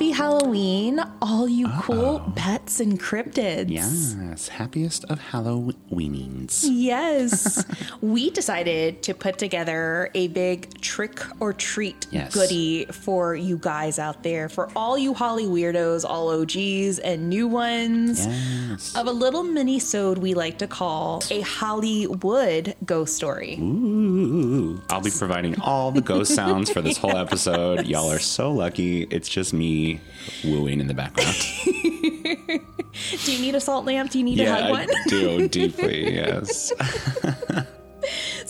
Happy Halloween, all you cool pets and cryptids. Yes, happiest of Halloweenings. Yes. we decided to put together a big trick or treat Yes. goodie for you guys out there, for all you Holly weirdos, all OGs and new ones. Yes. Of a little mini-sode we like to call a Hollywood ghost story. Ooh. I'll be providing all the ghost sounds for this whole episode. Y'all are so lucky. It's just me wooing in the background. Do you need a salt lamp? Do you need a hug yeah, one? I do deeply. Yes.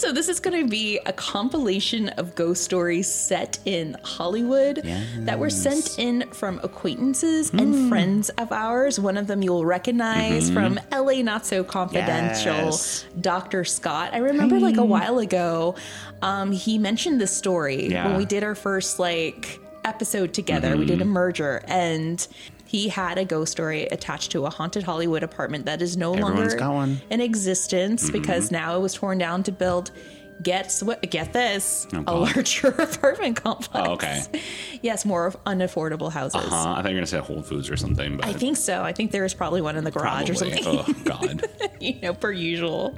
So this is going to be a compilation of ghost stories set in Hollywood that were sent in from acquaintances and hmm. friends of ours. One of them you'll recognize mm-hmm. from LA Not So Confidential, Yes. Dr. Scott. I remember like a while ago, um, he mentioned this story Yeah. when we did our first like episode together. We did a mm-hmm. merger and he had a ghost story attached to a haunted Hollywood apartment that is no Everyone's longer in existence because now it was torn down to build get sw- get this Oh, a larger apartment complex. Oh, okay. Yes, more of unaffordable houses. Uh, I thought you were gonna say Whole Foods or something, but I think so. I think there is probably one in the garage or something. Oh God. you know, per usual.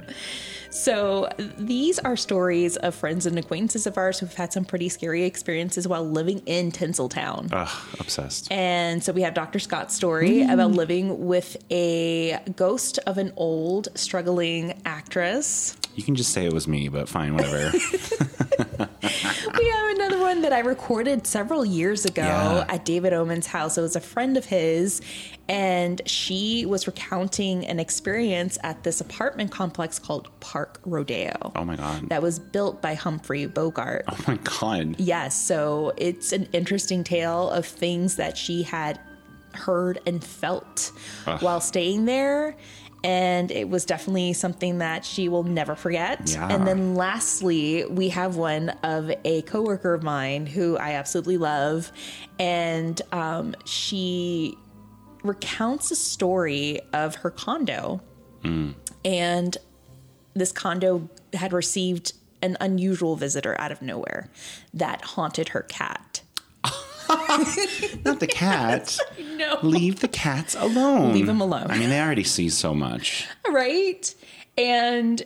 So these are stories of friends and acquaintances of ours who've had some pretty scary experiences while living in Tinseltown. Ugh, obsessed. And so we have Dr. Scott's story mm. about living with a ghost of an old, struggling actress. You can just say it was me, but fine, whatever. We have another one that I recorded several years ago Yeah. at David Oman's house. It was a friend of his, and she was recounting an experience at this apartment complex called Park Rodeo. oh my God. That was built by Humphrey Bogart. oh my God. Yes, so it's an interesting tale of things that she had heard and felt while staying there. And it was definitely something that she will never forget. Yeah. And then lastly, we have one of a coworker of mine who I absolutely love. And um, she recounts a story of her condo. Hmm. And this condo had received an unusual visitor out of nowhere that haunted her cat. Not the cat. No. Leave the cats alone. Leave them alone. I mean, they already see so much. Right? And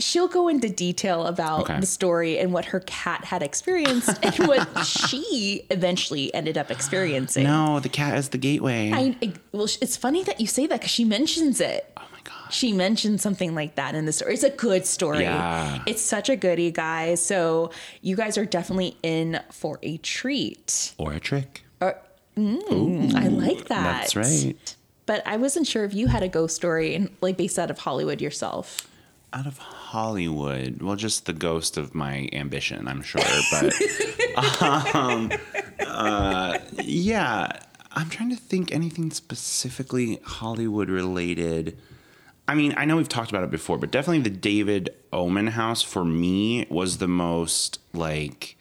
she'll go into detail about Okay. the story and what her cat had experienced and what she eventually ended up experiencing. No, the cat is the gateway. I, well, it's funny that you say that because she mentions it. oh my gosh. She mentioned something like that in the story. It's a good story. Yeah. It's such a goodie, guys. So you guys are definitely in for a treat. Or a trick. Mm, I like that. That's right. But I wasn't sure if you had a ghost story in, like based out of Hollywood yourself. Out of Hollywood. Well, just the ghost of my ambition, I'm sure. But um, uh, yeah, I'm trying to think anything specifically Hollywood related. I mean, I know we've talked about it before, but definitely the David Oman house for me was the most like,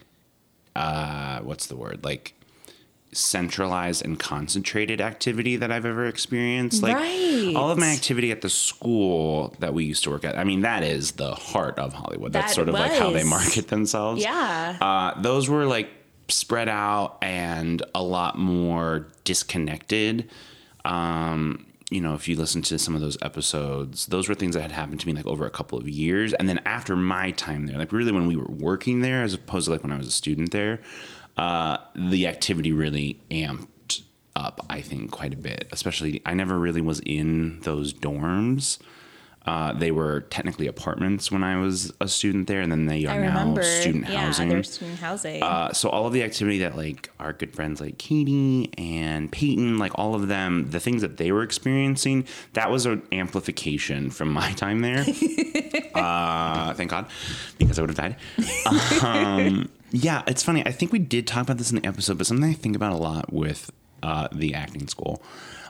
uh, what's the word? Like centralized and concentrated activity that I've ever experienced. Like Right. all of my activity at the school that we used to work at. I mean, that is the heart of Hollywood. That's That sort of like how they market themselves. Yeah. Uh, those were like spread out and a lot more disconnected. Um, you know, if you listen to some of those episodes, those were things that had happened to me like over a couple of years. And then after my time there, like really when we were working there, as opposed to like when I was a student there, uh, the activity really amped up, I think, quite a bit. Especially, I never really was in those dorms. Uh, they were technically apartments when I was a student there, and then they are now student yeah, housing. they're student housing. Uh, so all of the activity that like our good friends like Katie and Peyton, like all of them, the things that they were experiencing, that was an amplification from my time there. uh, thank God, because I would have died. Um, yeah, it's funny. I think we did talk about this in the episode, but something I think about a lot with uh, the acting school.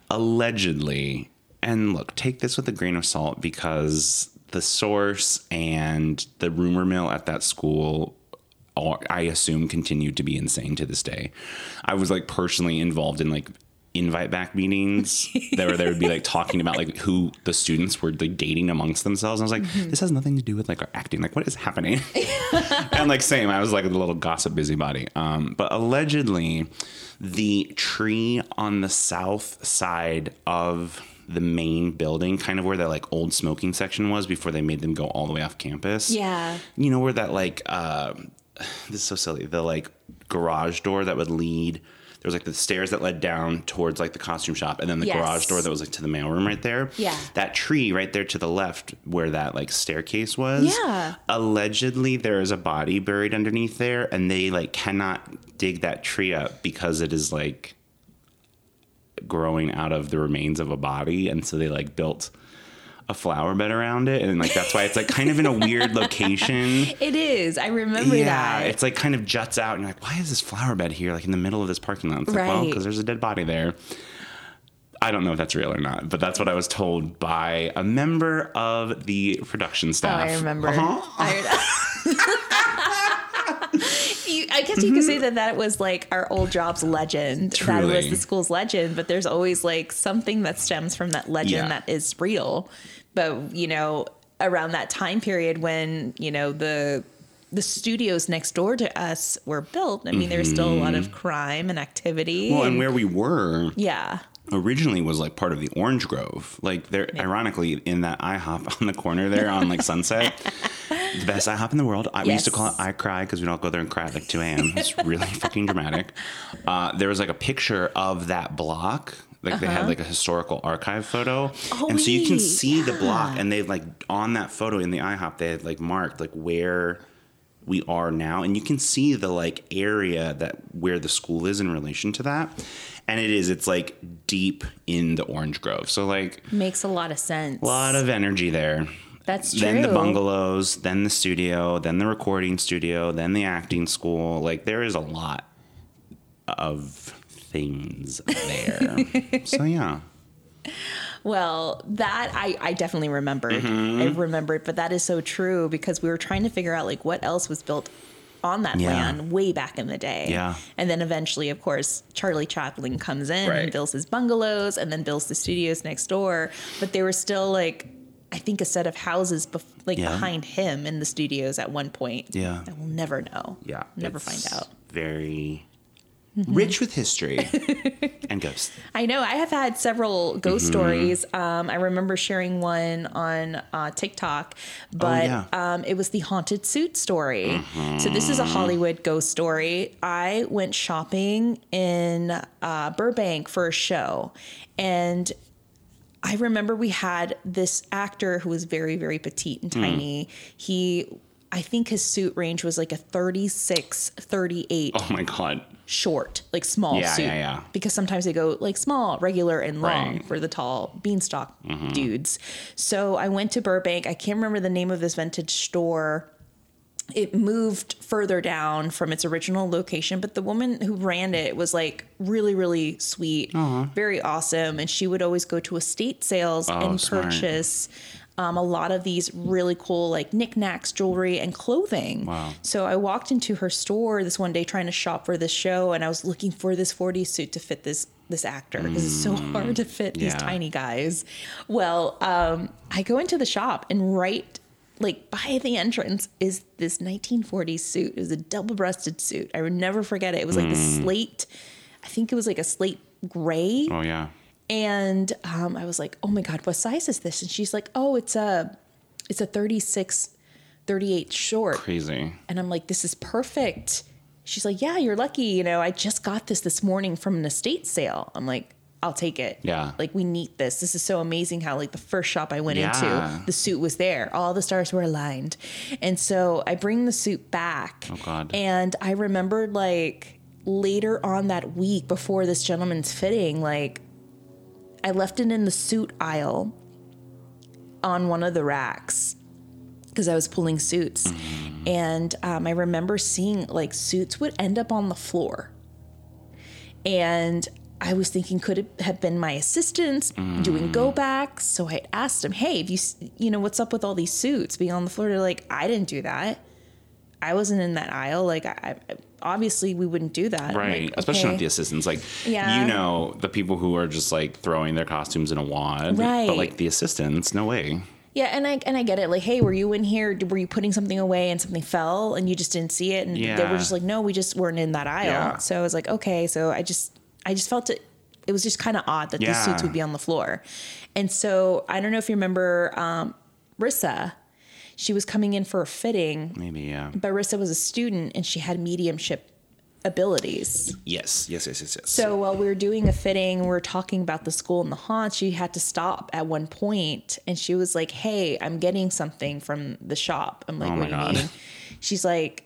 Allegedly, and look, take this with a grain of salt because the source and the rumor mill at that school I assume continued to be insane to this day. I was like personally involved in like invite back meetings that where they would be like talking about like who the students were like dating amongst themselves. And I was like, Mm-hmm. this has nothing to do with like our acting. Like, what is happening? and like same, I was like a little gossip busybody. Um, but allegedly, the tree on the south side of the main building, kind of where that like old smoking section was before they made them go all the way off campus. Yeah. You know where that like uh, this is so silly. The like garage door that would lead there was like the stairs that led down towards like the costume shop and then the Yes. garage door that was like to the mailroom right there. Yeah. That tree right there to the left where that like staircase was. Yeah. Allegedly there is a body buried underneath there and they like cannot dig that tree up because it is like growing out of the remains of a body and so they like built a flower bed around it and like that's why it's like kind of in a weird location It is. I remember that. yeah, that. it's like kind of juts out, and you're like, why is this flower bed here, like in the middle of this parking lot? It's like, well, because there's a dead body there. I don't know if that's real or not, but that's what I was told by a member of the production staff. Oh. I remember. Uh-huh. I, I guess you could say that that was like our old job's legend. That was the school's legend, but there's always like something that stems from that legend Yeah. that is real. But, you know, around that time period when, you know, the the studios next door to us were built, I mean, there's still a lot of crime and activity. Mm-hmm. Well, and and- where we were yeah. originally was like part of the Orange Grove. Like there, ironically, in that IHOP on the corner there on like Sunset, the best IHOP in the world. I, We used to call it I Cry because we don't go there and cry at like 2 a.m. It's really fucking dramatic. Uh, there was like a picture of that block. Like they had like a historical archive photo, Uh-huh. Oh, and so you can wait, see the block, and they like on that photo in the IHOP they had like marked like where we are now and you can see the like area that where the school is in relation to that and it is it's like deep in the orange grove so like Makes a lot of sense. a lot of energy there That's true. then the bungalows then the studio then the recording studio then the acting school like there is a lot of things there so yeah Well, that I, I definitely remembered. Mm-hmm. I remembered, but that is so true because we were trying to figure out like what else was built on that Yeah. land way back in the day. Yeah. And then eventually, of course, Charlie Chaplin comes in Right. and builds his bungalows and then builds the studios next door. But they were still like, I think a set of houses bef- like Yeah. behind him in the studios at one point. Yeah. That we'll never know. yeah Never find out. very rich with history and ghosts I know. I have had several ghost Mm-hmm. stories. Um, I remember sharing one on uh, TikTok, but Oh, yeah. Mm-hmm. um, it was the haunted suit story. So this is a Hollywood ghost story. I went shopping in uh, Burbank for a show, and I remember we had this actor who was very, very petite Mm. and tiny. He, I think his suit range was like a 36, 38 oh my god short, like small Yeah, suit. yeah, yeah. Because sometimes they go like small, regular, and long Right. Mm-hmm. for the tall beanstalk dudes. So I went to Burbank. I can't remember the name of this vintage store. It moved further down from its original location, but the woman who ran it was like really, really sweet, very awesome. And she would always go to estate sales Oh, and smart. purchase um, a lot of these really cool like knickknacks, jewelry, and clothing. Wow. So I walked into her store this one day trying to shop for this show, and I was looking for this 40 suit to fit this this actor because it's so hard to fit these Mm. tiny guys. Well, um, I go into the shop and right like by the entrance is this 1940s suit. It was a double-breasted suit. I would never forget it. It was like the Mm. slate. I think it was like a slate gray. oh yeah And um, I was like, oh my God, what size is this? And she's like, oh, it's a, it's a 36, 38 short. crazy And I'm like, this is perfect. She's like, yeah, you're lucky. You know, I just got this this morning from an estate sale. I'm like, I'll take it. Yeah. Like, we need this. This is so amazing how, like, the first shop I went Yeah. into, the suit was there. All the stars were aligned. And so I bring the suit back. Oh, God. And I remembered, like, later on that week before this gentleman's fitting, like, I left it in the suit aisle on one of the racks because I was pulling suits. Mm-hmm. And um, I remember seeing like suits would end up on the floor. And I was thinking, could it have been my assistants doing mm. go backs? So I asked him, hey, if you, you know, what's up with all these suits being on the floor? They're like, I didn't do that. I wasn't in that aisle. Like, I, I obviously we wouldn't do that. Right. like, Especially okay. not the assistants. Like, Yeah. you know, the people who are just like throwing their costumes in a wad. Right. But like the assistants, no way. Yeah, and I and I get it. Like, hey, were you in here? Were you putting something away and something fell and you just didn't see it? And they were just like, no, we just weren't in that aisle. Yeah. So I was like, okay. So I just I just felt it. It was just kind of odd that these suits would be on the floor. And so I don't know if you remember um, Rissa. She was coming in for a fitting, Maybe, yeah. but Rissa was a student and she had mediumship abilities. Yes, yes, yes, yes, yes. So while we were doing a fitting, we were talking about the school and the haunts. She had to stop at one point, and she was like, "Hey, I'm getting something from the shop." I'm like, Oh "What do you God. mean?" She's like,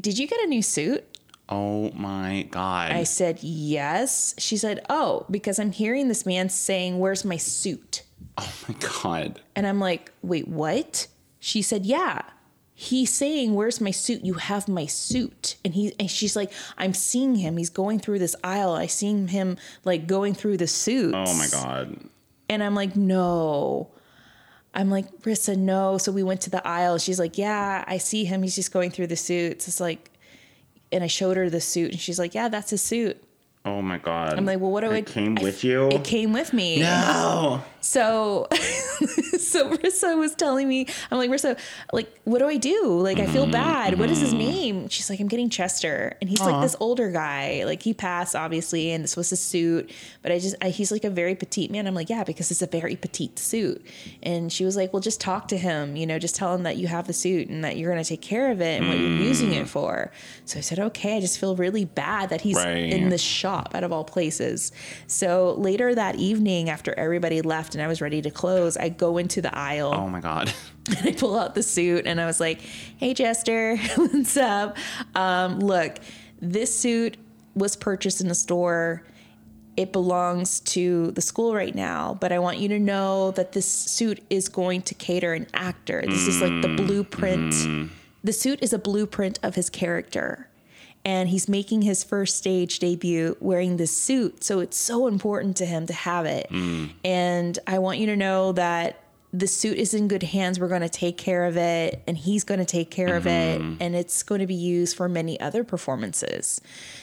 "Did you get a new suit?" Oh my God. I said, "Yes." She said, "Oh, because I'm hearing this man saying, "Where's my suit?" oh my God. And I'm like, "Wait, what?" She said, "Yeah." He's saying, "Where's my suit? You have my suit." And he and she's like, "I'm seeing him. He's going through this aisle. I seen him like going through the suits." Oh my God. And I'm like, "No." I'm like, "Rissa, no." So we went to the aisle. She's like, "Yeah, I see him. He's just going through the suits." It's like and I showed her the suit and she's like, "Yeah, that's his suit." Oh my God. I'm like, "Well, what do I it came I- with you? It came with me. no. So, so Rissa was telling me, I'm like, Rissa, like, what do I do? Like, I feel mm-hmm. bad. What is his name? She's like, I'm getting Chester. And he's like this older guy. Like, he passed, obviously, and this was his suit. But I just, I, he's like a very petite man. I'm like, yeah, because it's a very petite suit. And she was like, well, just talk to him, you know, just tell him that you have the suit and that you're going to take care of it and what you're using it mm. for. So I said, okay, I just feel really bad that he's Right. in the shop out of all places. So later that evening, after everybody left and I was ready to close, I go into the aisle Oh my God. and I pull out the suit and I was like, "Hey, Jester, what's up? Um, look, this suit was purchased in the store." It belongs to the school right now, but I want you to know that this suit is going to cater an actor. This is like the blueprint. The suit is a blueprint of his character and he's making his first stage debut wearing this suit. So it's so important to him to have it. Mm. And I want you to know that the suit is in good hands. We're going to take care of it, and he's going to take care of it, mm-hmm. and it's going to be used for many other performances.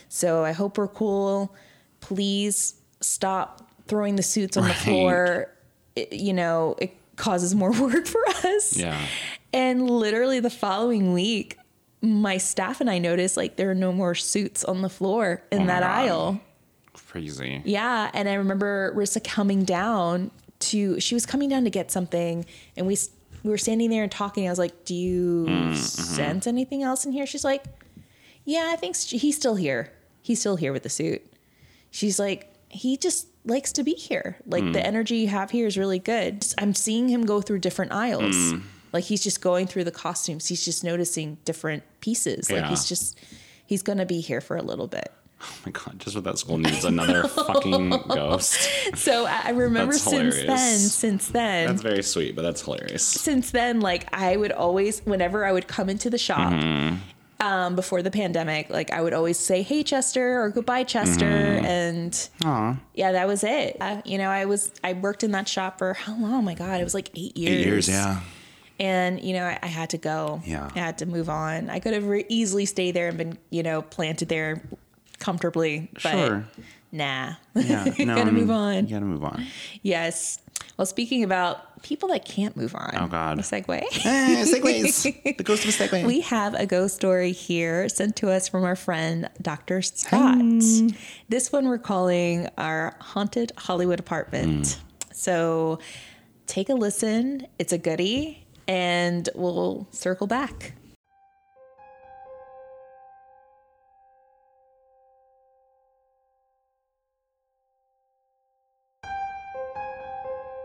So I hope we're cool. Please stop throwing the suits on the floor. It- you know, it causes more work for us. Yeah. And literally the following week, my staff and I noticed like there are no more suits on the floor in Oh that aisle. Crazy. Yeah. And I remember Rissa coming down to, she was coming down to get something and we, we were standing there and talking. I was like, Do you Mm, mm-hmm. sense anything else in here? She's like, Yeah, I think he's still here. He's still here with the suit. She's like, He just likes to be here. Like Mm. the energy you have here is really good. I'm seeing him go through different aisles. Mm. Like he's just going through the costumes. He's just noticing different pieces. Like he's just, he's going to be here for a little bit. Oh my God. Just what that school needs another fucking ghost. So I remember since then, since then, That's very sweet, but that's hilarious. since then, like I would always, whenever I would come into the shop Mm-hmm. um, before the pandemic, like I would always say, "Hey, Chester," or "Goodbye, Chester," Mm-hmm. and Aw. yeah, that was it. Uh, you know, I was I worked in that shop for how long? Oh my god, it was like eight years. Eight years, yeah. And you know, I, I had to go. Yeah. I had to move on. I could have re- easily stayed there and been, you know, planted there comfortably, but Sure. nah. Yeah. No, gotta I mean, move on. You gotta move on. Yes. Well, speaking about people that can't move on. Oh, God. A segue. Eh, segways. the ghost of a segway. We have a ghost story here sent to us from our friend Dr. Scott. This one we're calling our haunted Hollywood apartment. So take a listen. It's a goodie, and we'll circle back.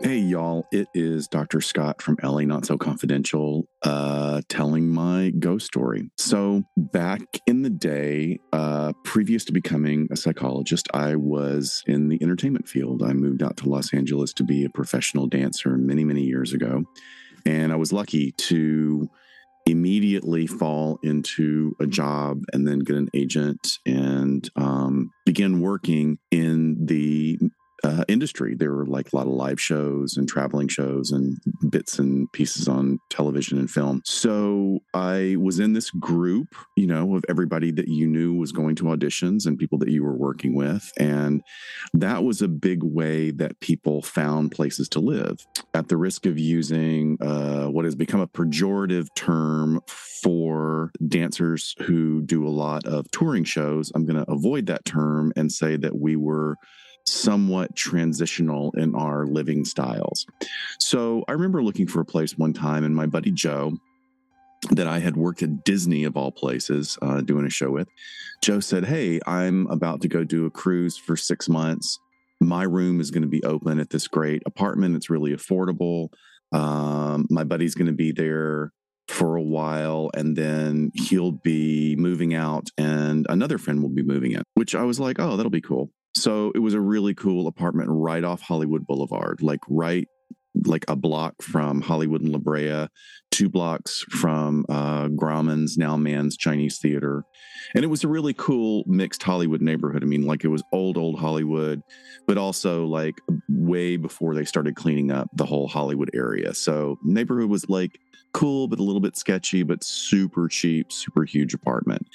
Hey, y'all, it is Dr. Scott from LA Not So Confidential uh, telling my ghost story. So, back in the day, uh, previous to becoming a psychologist, I was in the entertainment field. I moved out to Los Angeles to be a professional dancer many, many years ago. And I was lucky to immediately fall into a job and then get an agent and um, begin working in the uh, industry. There were like a lot of live shows and traveling shows and bits and pieces on television and film. So I was in this group, you know, of everybody that you knew was going to auditions and people that you were working with. And that was a big way that people found places to live. At the risk of using uh, what has become a pejorative term for dancers who do a lot of touring shows, I'm going to avoid that term and say that we were somewhat transitional in our living styles. So I remember looking for a place one time, and my buddy Joe, that I had worked at Disney of all places, uh, doing a show with, Joe said, Hey, I'm about to go do a cruise for six months. My room is going to be open at this great apartment. It's really affordable. Um, my buddy's going to be there for a while and then he'll be moving out and another friend will be moving in, which I was like, oh, that'll be cool. So it was a really cool apartment right off Hollywood Boulevard, like right like a block from Hollywood and La Brea, two blocks from uh, Grauman's, now Mann's Chinese Theater. And it was a really cool mixed Hollywood neighborhood. I mean, like it was old, old Hollywood, but also like way before they started cleaning up the whole Hollywood area. So neighborhood was like cool, but a little bit sketchy, but super cheap, super huge apartment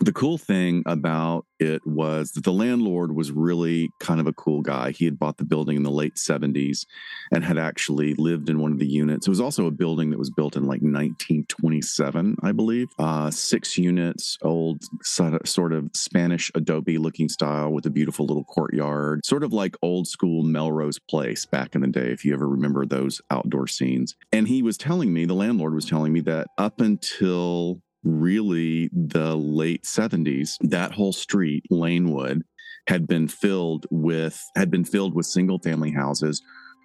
the cool thing about it was that the landlord was really kind of a cool guy. He had bought the building in the late 70s and had actually lived in one of the units. It was also a building that was built in like 1927, I believe. Uh, six units, old sort of Spanish adobe looking style with a beautiful little courtyard, sort of like old school Melrose Place back in the day, if you ever remember those outdoor scenes. And he was telling me, the landlord was telling me that up until really the late 70s, that whole street, Lanewood, had been filled with had been filled with single family houses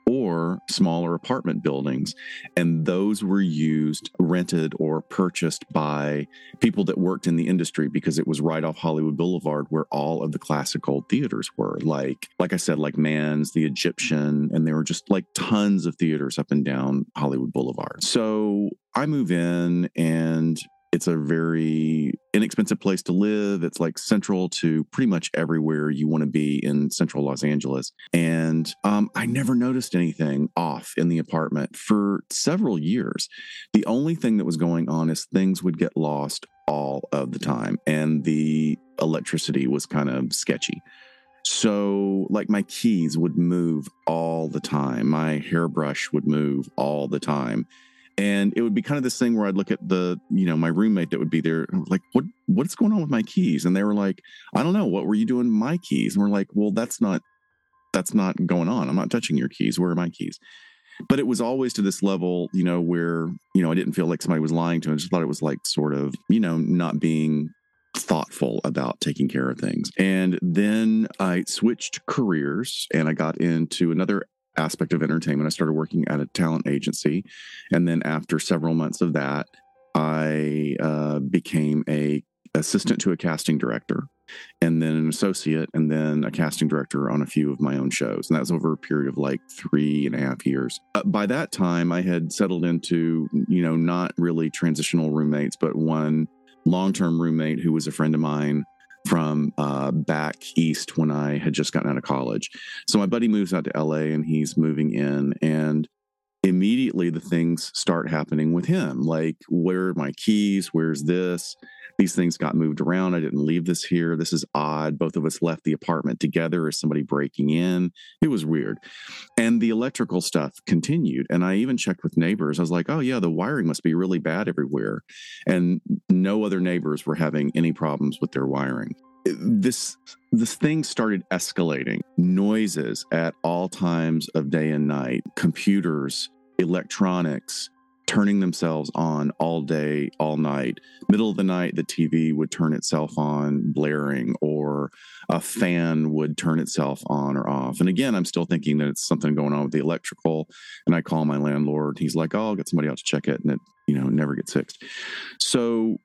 or smaller apartment buildings. And those were used, rented, or purchased by people that worked in the industry because it was right off Hollywood Boulevard where all of the classical theaters were. Like, like I said, like Mann's, the Egyptian, and there were just like tons of theaters up and down Hollywood Boulevard. So I move in and it's a very inexpensive place to live. It's like central to pretty much everywhere you want to be in central Los Angeles. And um, I never noticed anything off in the apartment for several years. The only thing that was going on is things would get lost all of the time, and the electricity was kind of sketchy. So, like, my keys would move all the time, my hairbrush would move all the time and it would be kind of this thing where I'd look at the, you know, my roommate that would be there, like, what, what's going on with my keys? And they were like, I don't know, what were you doing my keys? And we're like, well, that's not, that's not going on. I'm not touching your keys. Where are my keys? But it was always to this level, you know, where, you know, I didn't feel like somebody was lying to me. I just thought it was like sort of, you know, not being thoughtful about taking care of things. And then I switched careers and I got into another aspect of entertainment. I started working at a talent agency. And then after several months of that, I uh, became a assistant to a casting director and then an associate and then a casting director on a few of my own shows and that was over a period of like three and a half years uh, by that time i had settled into you know not really transitional roommates but one long-term roommate who was a friend of mine from uh, back east when I had just gotten out of college. So my buddy moves out to LA and he's moving in, and immediately the things start happening with him. Like, where are my keys? Where's this? These things got moved around. I didn't leave this here. This is odd. Both of us left the apartment together. Is somebody breaking in? It was weird. And the electrical stuff continued. And I even checked with neighbors. I was like, oh, yeah, the wiring must be really bad everywhere. And no other neighbors were having any problems with their wiring this this thing started escalating noises at all times of day and night computers electronics turning themselves on all day, all night. Middle of the night, the TV would turn itself on, blaring, or a fan would turn itself on or off. And again, I'm still thinking that it's something going on with the electrical. And I call my landlord. He's like, "Oh, I'll get somebody out to check it," and it, you know, never gets fixed. So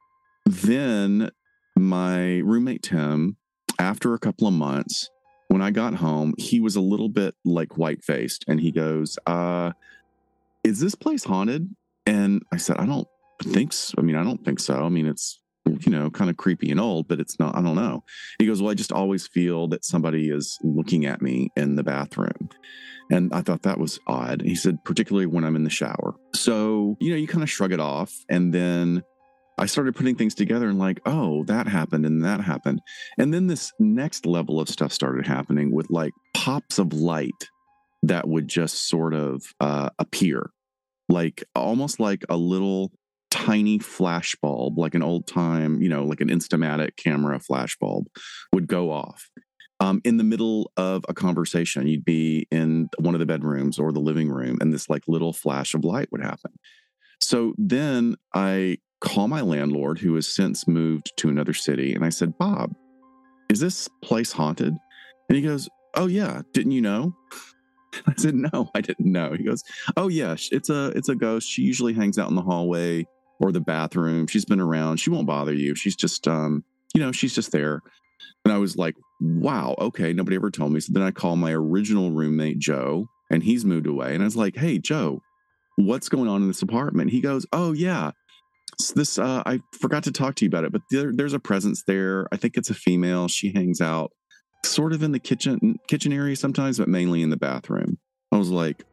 then my roommate Tim, after a couple of months, when I got home, he was a little bit like white faced, and he goes, "Uh." Is this place haunted? And I said, I don't think so. I mean, I don't think so. I mean, it's you know, kind of creepy and old, but it's not, I don't know. He goes, Well, I just always feel that somebody is looking at me in the bathroom. And I thought that was odd. He said, particularly when I'm in the shower. So, you know, you kind of shrug it off. And then I started putting things together and like, oh, that happened and that happened. And then this next level of stuff started happening with like pops of light that would just sort of uh, appear, like almost like a little tiny flash bulb, like an old time, you know, like an Instamatic camera flash bulb would go off. Um, in the middle of a conversation, you'd be in one of the bedrooms or the living room, and this like little flash of light would happen. So then I call my landlord, who has since moved to another city, and I said, Bob, is this place haunted? And he goes, Oh yeah, didn't you know? I said, No, I didn't know. He goes, Oh yeah, it's a it's a ghost. She usually hangs out in the hallway or the bathroom. She's been around. She won't bother you. She's just um, you know, she's just there. And I was like, wow, okay, nobody ever told me. So then I call my original roommate, Joe, and he's moved away. And I was like, hey, Joe, what's going on in this apartment? He goes, oh, yeah. This uh, I forgot to talk to you about it, but there, there's a presence there. I think it's a female. She hangs out sort of in the kitchen kitchen area sometimes, but mainly in the bathroom. I was like,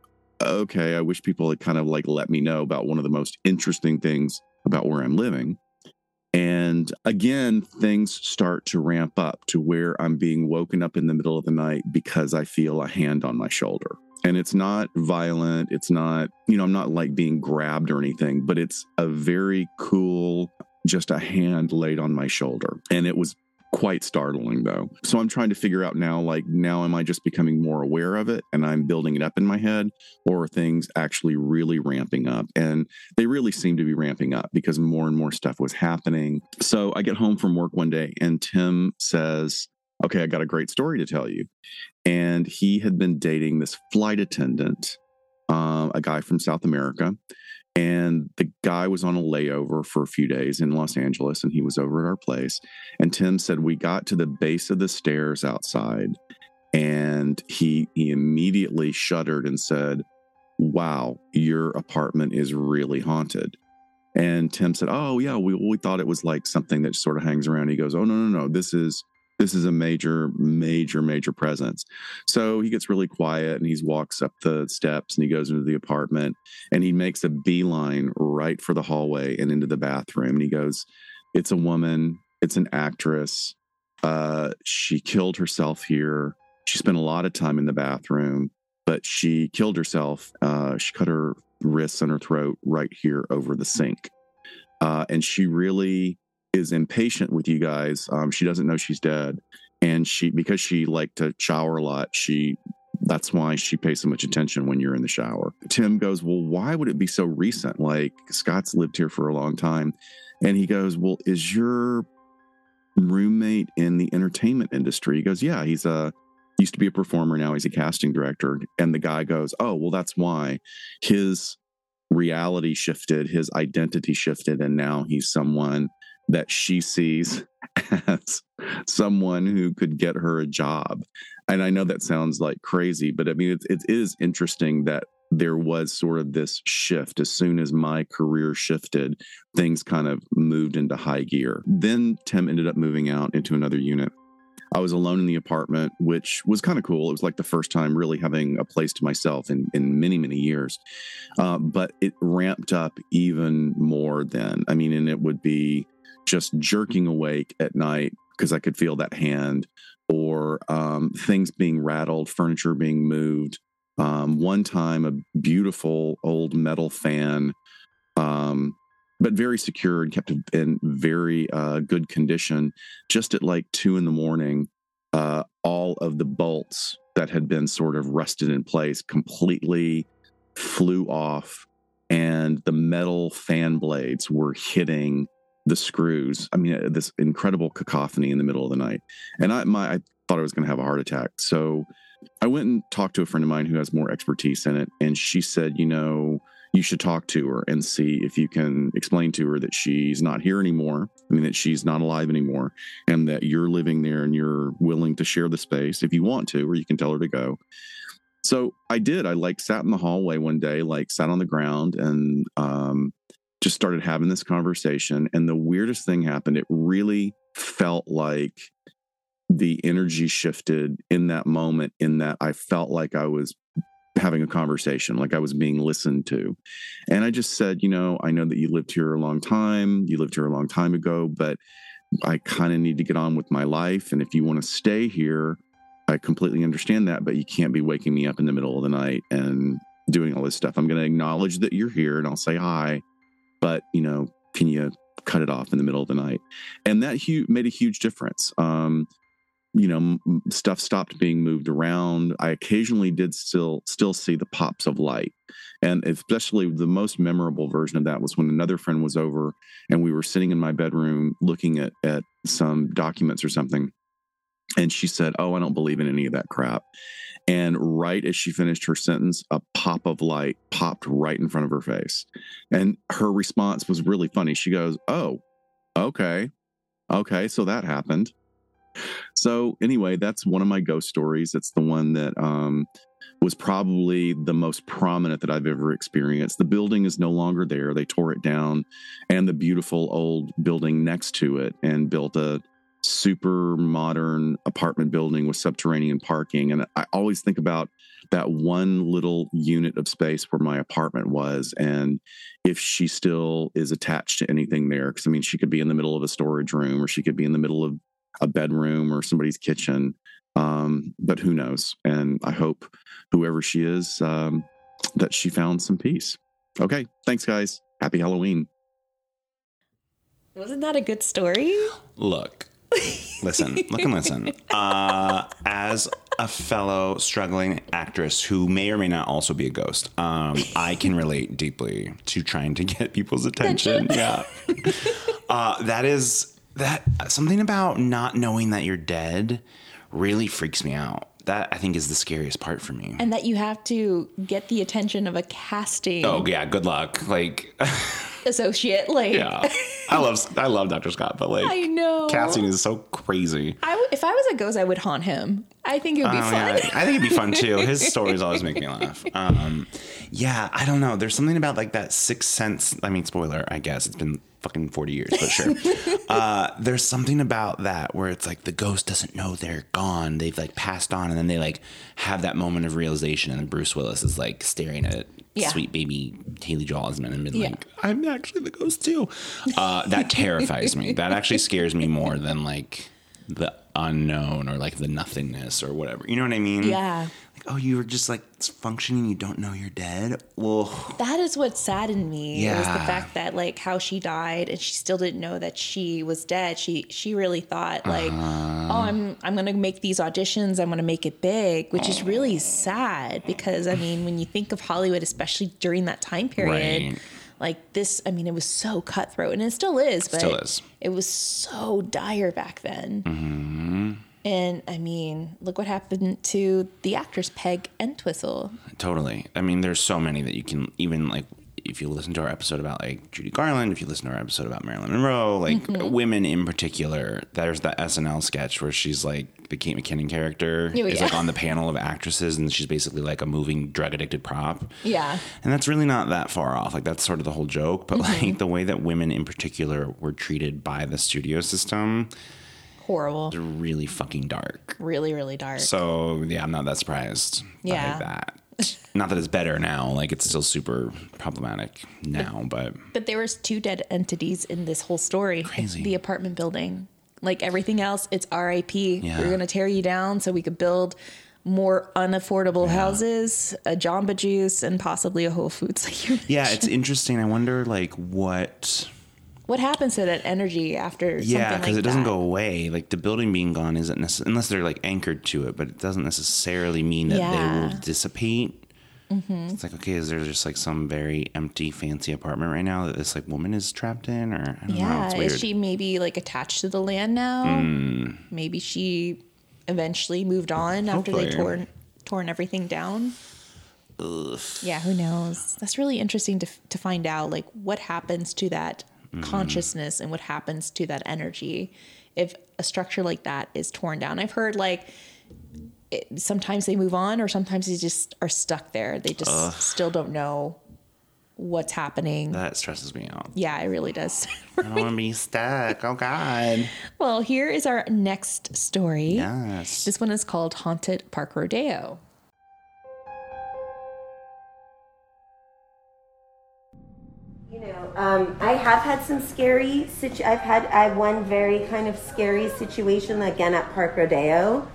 okay, I wish people had kind of like let me know about one of the most interesting things about where I'm living. And again, things start to ramp up to where I'm being woken up in the middle of the night because I feel a hand on my shoulder. And it's not violent. It's not, you know, I'm not like being grabbed or anything, but it's a very cool, just a hand laid on my shoulder. And it was quite startling though. So I'm trying to figure out now like now am I just becoming more aware of it and I'm building it up in my head or things actually really ramping up? And they really seem to be ramping up because more and more stuff was happening. So I get home from work one day and Tim says, "Okay, I got a great story to tell you." And he had been dating this flight attendant, uh, a guy from South America and the guy was on a layover for a few days in Los Angeles and he was over at our place. And Tim said we got to the base of the stairs outside and he he immediately shuddered and said wow your apartment is really haunted. And Tim said oh yeah we we thought it was like something that sort of hangs around. He goes oh no no no this is this is a major, major, major presence. So he gets really quiet and he walks up the steps and he goes into the apartment and he makes a beeline right for the hallway and into the bathroom. And he goes, It's a woman, it's an actress. Uh, she killed herself here. She spent a lot of time in the bathroom, but she killed herself. Uh, she cut her wrists and her throat right here over the sink. Uh, and she really is impatient with you guys. Um, she doesn't know she's dead, and she because she liked to shower a lot. She that's why she pays so much attention when you're in the shower. Tim goes, well, why would it be so recent? Like Scott's lived here for a long time, and he goes, well, is your roommate in the entertainment industry? He goes, yeah, he's a used to be a performer now he's a casting director and the guy goes oh well that's why his reality shifted his identity shifted and now he's someone that she sees as someone who could get her a job. And I know that sounds like crazy, but I mean, it, it is interesting that there was sort of this shift. As soon as my career shifted, things kind of moved into high gear. Then Tim ended up moving out into another unit. I was alone in the apartment, which was kind of cool. It was like the first time really having a place to myself in, in many, many years. Uh, but it ramped up even more then. I mean, and it would be just jerking awake at night because I could feel that hand, or um, things being rattled, furniture being moved. Um, one time, a beautiful old metal fan, um, but very secure and kept in very uh, good condition. Just at like two in the morning, uh, all of the bolts that had been sort of rusted in place completely flew off, and the metal fan blades were hitting the screws. I mean, uh, this incredible cacophony in the middle of the night. And I, my, I thought I was going to have a heart attack. So I went and talked to a friend of mine who has more expertise in it. And she said, you know, you should talk to her and see if you can explain to her that she's not here anymore. I mean, that she's not alive anymore and that you're living there and you're willing to share the space if you want to, or you can tell her to go. So I did. I like sat in the hallway one day, like sat on the ground and um, just started having this conversation. And the weirdest thing happened. It really felt like the energy shifted in that moment, in that I felt like I was having a conversation, like I was being listened to. And I just said, you know, I know that you lived here a long time. You lived here a long time ago, but I kind of need to get on with my life. And if you want to stay here, I completely understand that, but you can't be waking me up in the middle of the night and doing all this stuff. I'm going to acknowledge that you're here and I'll say hi, but you know, can you cut it off in the middle of the night? And that hu- made a huge difference. Um, you know, stuff stopped being moved around. I occasionally did still still see the pops of light, and especially the most memorable version of that was when another friend was over and we were sitting in my bedroom looking at at some documents or something, and she said, "Oh, I don't believe in any of that crap." And right as she finished her sentence, a pop of light popped right in front of her face. And her response was really funny. She goes, Oh, okay. Okay. So that happened. So, anyway, that's one of my ghost stories. It's the one that um, was probably the most prominent that I've ever experienced. The building is no longer there. They tore it down and the beautiful old building next to it and built a super modern apartment building with subterranean parking. And I always think about that one little unit of space where my apartment was and if she still is attached to anything there. Cause I mean, she could be in the middle of a storage room or she could be in the middle of a bedroom or somebody's kitchen. Um, but who knows? And I hope whoever she is, um, that she found some peace. Okay. Thanks, guys. Happy Halloween. Wasn't that a good story? Look, listen, look and listen. Uh, as a fellow struggling actress who may or may not also be a ghost, um, I can relate deeply to trying to get people's attention. yeah, uh, that is that something about not knowing that you're dead really freaks me out. That I think is the scariest part for me. And that you have to get the attention of a casting Oh yeah, good luck. Like, associate. Like, yeah, I love I love Dr. Scott, but like, I know. casting is so crazy. I w- if I was a ghost, I would haunt him. I think it would be Oh, fun. yeah. I think it'd be fun too. His stories always make me laugh. Um, yeah, I don't know. There's something about like that sixth sense. I mean, spoiler, I guess it's been fucking 40 years, but sure. uh, there's something about that where it's like the ghost doesn't know they're gone. They've like passed on, and then they like have that moment of realization, and Bruce Willis is like staring at Yeah. sweet baby Haley Joel Osment and been Yeah. like, "I'm actually the ghost too." Uh, that terrifies me. That actually scares me more than like the unknown or like the nothingness or whatever. You know what I mean? Yeah. Like, oh, you were just like functioning. You don't know you're dead. Well, That is what saddened me. It was the fact that like how she died and she still didn't know that she was dead. She she really thought like, Uh-huh. oh, I'm I'm gonna make these auditions. I'm gonna make it big, which is really sad because I mean, when you think of Hollywood, especially during that time period. Right. Like this, I mean, it was so cutthroat, and it still is. But Still is. It was so dire back then. Mm-hmm. And I mean, look what happened to the actors Peg Entwistle. totally. I mean, there's so many that you can even like. If you listen to our episode about like Judy Garland, if you listen to our episode about Marilyn Monroe, like Mm-hmm. women in particular, there's the SNL sketch where she's like the Kate McKinnon character Oh, is yeah. like on the panel of actresses, and she's basically like a moving drug addicted prop. Yeah. And that's really not that far off. Like that's sort of the whole joke. But Mm-hmm. like the way that women in particular were treated by the studio system, Horrible. really fucking dark. Really, really dark. So yeah, I'm not that surprised Yeah. by that. not that it's better now. Like it's still super problematic now, but But there was two dead entities in this whole story. Crazy. The apartment building. Like everything else, it's RIP. Yeah. We're gonna tear you down so we could build more unaffordable houses, a Jamba Juice, and possibly a Whole Foods. Like you yeah, it's interesting. I wonder like what. what happens to that energy after Yeah, because like it doesn't that? go away. Like the building being gone isn't necess- unless they're like anchored to it, but it doesn't necessarily mean that they will dissipate. It's like okay, is there just like some very empty, fancy apartment right now that this like woman is trapped in, or I don't know. Yeah, It's weird. is she maybe like attached to the land now? Hmm. Maybe she eventually moved on after they Hopefully. torn torn everything down. Yeah, who knows? That's really interesting to to find out like what happens to that Mm-hmm. consciousness and what happens to that energy if a structure like that is torn down. I've heard like it, sometimes they move on or sometimes they just are stuck there. They just still don't know what's happening. That stresses me out. yeah, it really does. I don't want to be stuck. Oh God. well, here is our next story. Yes. This one is called Haunted Park Rodeo. You know, um, I have had some scary. Situ- I've had I had one very kind of scary situation again at Park Rodeo.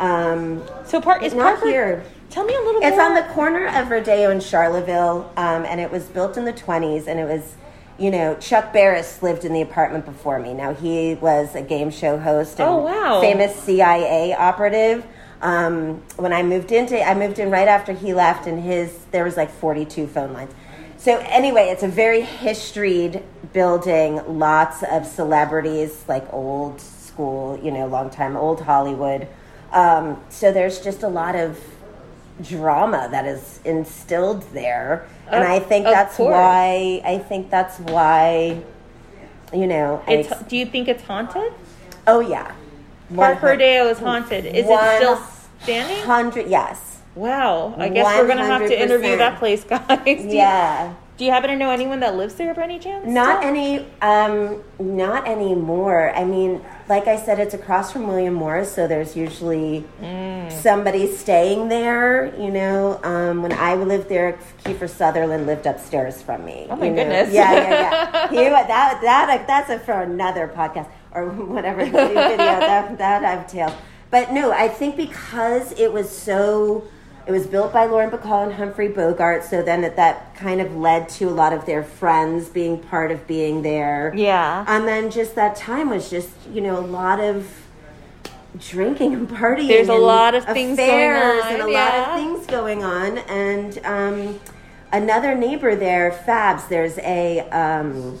Um, So part is not Parker here. Tell me a little It's more. on the corner of Rodeo and Charleville, um, and it was built in the 20s, and it was, you know, Chuck Barris lived in the apartment before me. Now, he was a game show host and Oh, wow. famous CIA operative. Um, when I moved into, I moved in right after he left, and his, there was like 42 phone lines. So anyway, it's a very historied building, lots of celebrities, like old school, you know, long time, old Hollywood. Um, so there's just a lot of drama that is instilled there and Of- i think that's course. why i think that's why you know It's, ex- do you think it's haunted? oh yeah Park Rodeo is haunted. Is it still standing? 100 yes Wow. I guess we're gonna have to interview that place, guys. Do you- yeah do you happen to know anyone that lives there by any chance? not still? any um not anymore i mean like i said it's across from william morris so there's usually Mm. somebody staying there you know um, when i lived there kiefer sutherland lived upstairs from me Oh my you know? goodness. yeah yeah yeah he, that that that's a, for another podcast or whatever video that that i've tales but no i think because it was so it was built by Lauren Bacall and Humphrey Bogart, so then that, that kind of led to a lot of their friends being part of being there. Yeah. And then just that time was just, you know, a lot of drinking and partying. There's a lot of things going on, and a yeah. lot of things going on. And um, another neighbor there, Fabs, there's a um,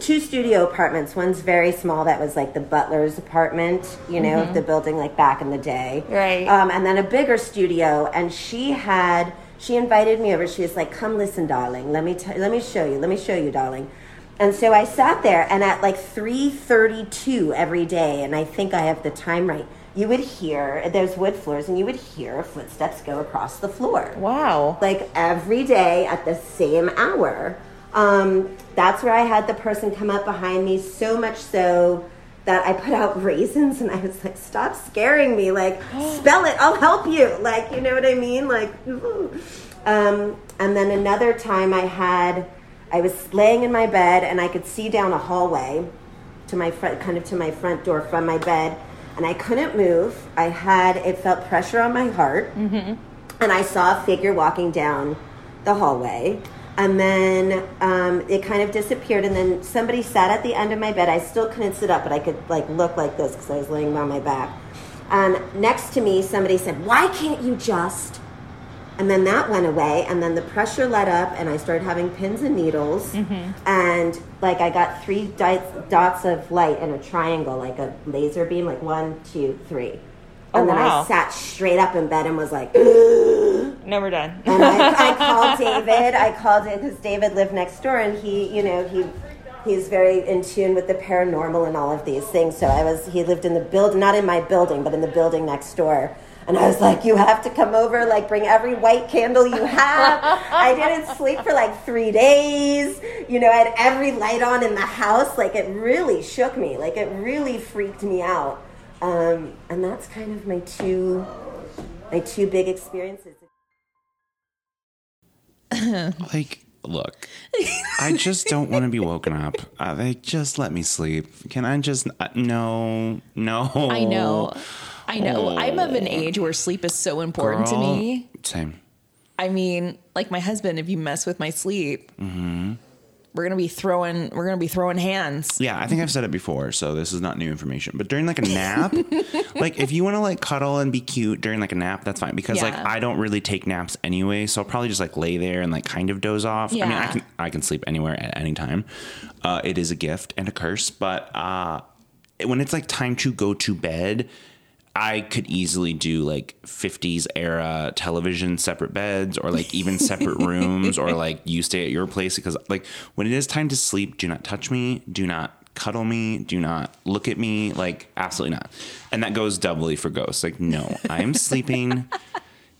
two studio apartments. One's very small, that was like the butler's apartment, you know, of the building like back in the day. Mm-hmm. Right. Um, and then a bigger studio, and she had. She invited me over. She was like, "Come listen, darling. Let me t- let me show you. Let me show you, darling." And so I sat there, and at like three thirty-two every day, and I think I have the time right. You would hear there's wood floors, and you would hear footsteps go across the floor Wow. like every day at the same hour. Um, that's where I had the person come up behind me, so much so that I put out raisins and I was like, stop scaring me. Like, spell it, I'll help you. Like, you know what I mean? Like, um, and then another time I had, I was laying in my bed and I could see down a hallway to my front, kind of to my front door from my bed, and I couldn't move. I had, it felt pressure on my heart and I saw a figure walking down the hallway. And then um, it kind of disappeared, and then somebody sat at the end of my bed. I still couldn't sit up, but I could like look like this because I was laying on my back. And next to me, somebody said, "Why can't you just?" And then that went away, and then the pressure let up, and I started having pins and needles, and like I got three dots of light in a triangle, like a laser beam, like one, two, three. Oh, And then wow. I sat straight up in bed and was like, Never done. and I, I called David. I called it because David lived next door, and he, you know, he he's very in tune with the paranormal and all of these things. So I was he lived in the building, not in my building, but in the building next door. And I was like, you have to come over, like bring every white candle you have. I didn't sleep for like three days. You know, I had every light on in the house. Like it really shook me. Like it really freaked me out. Um, and that's kind of my two my two big experiences. Like, look, I just don't want to be woken up. Uh, like, just let me sleep. Can I just? Uh, no, no. I know. I know. I'm of an age where sleep is so important to me. Same. I mean, like my husband, if you mess with my sleep, we're gonna be throwing we're gonna be throwing hands. Yeah, I think I've said it before, so this is not new information. But during like a nap, like if you want to like cuddle and be cute during like a nap, that's fine because like I don't really take naps anyway, so I'll probably just like lay there and like kind of doze off. I mean, I can I can sleep anywhere at any time. Uh, it is a gift and a curse, but uh, when it's like time to go to bed. I could easily do like 50s era television separate beds or like even separate rooms or like you stay at your place because like when it is time to sleep, do not touch me, do not cuddle me, do not look at me, like absolutely not. And that goes doubly for ghosts. Like no, I am sleeping.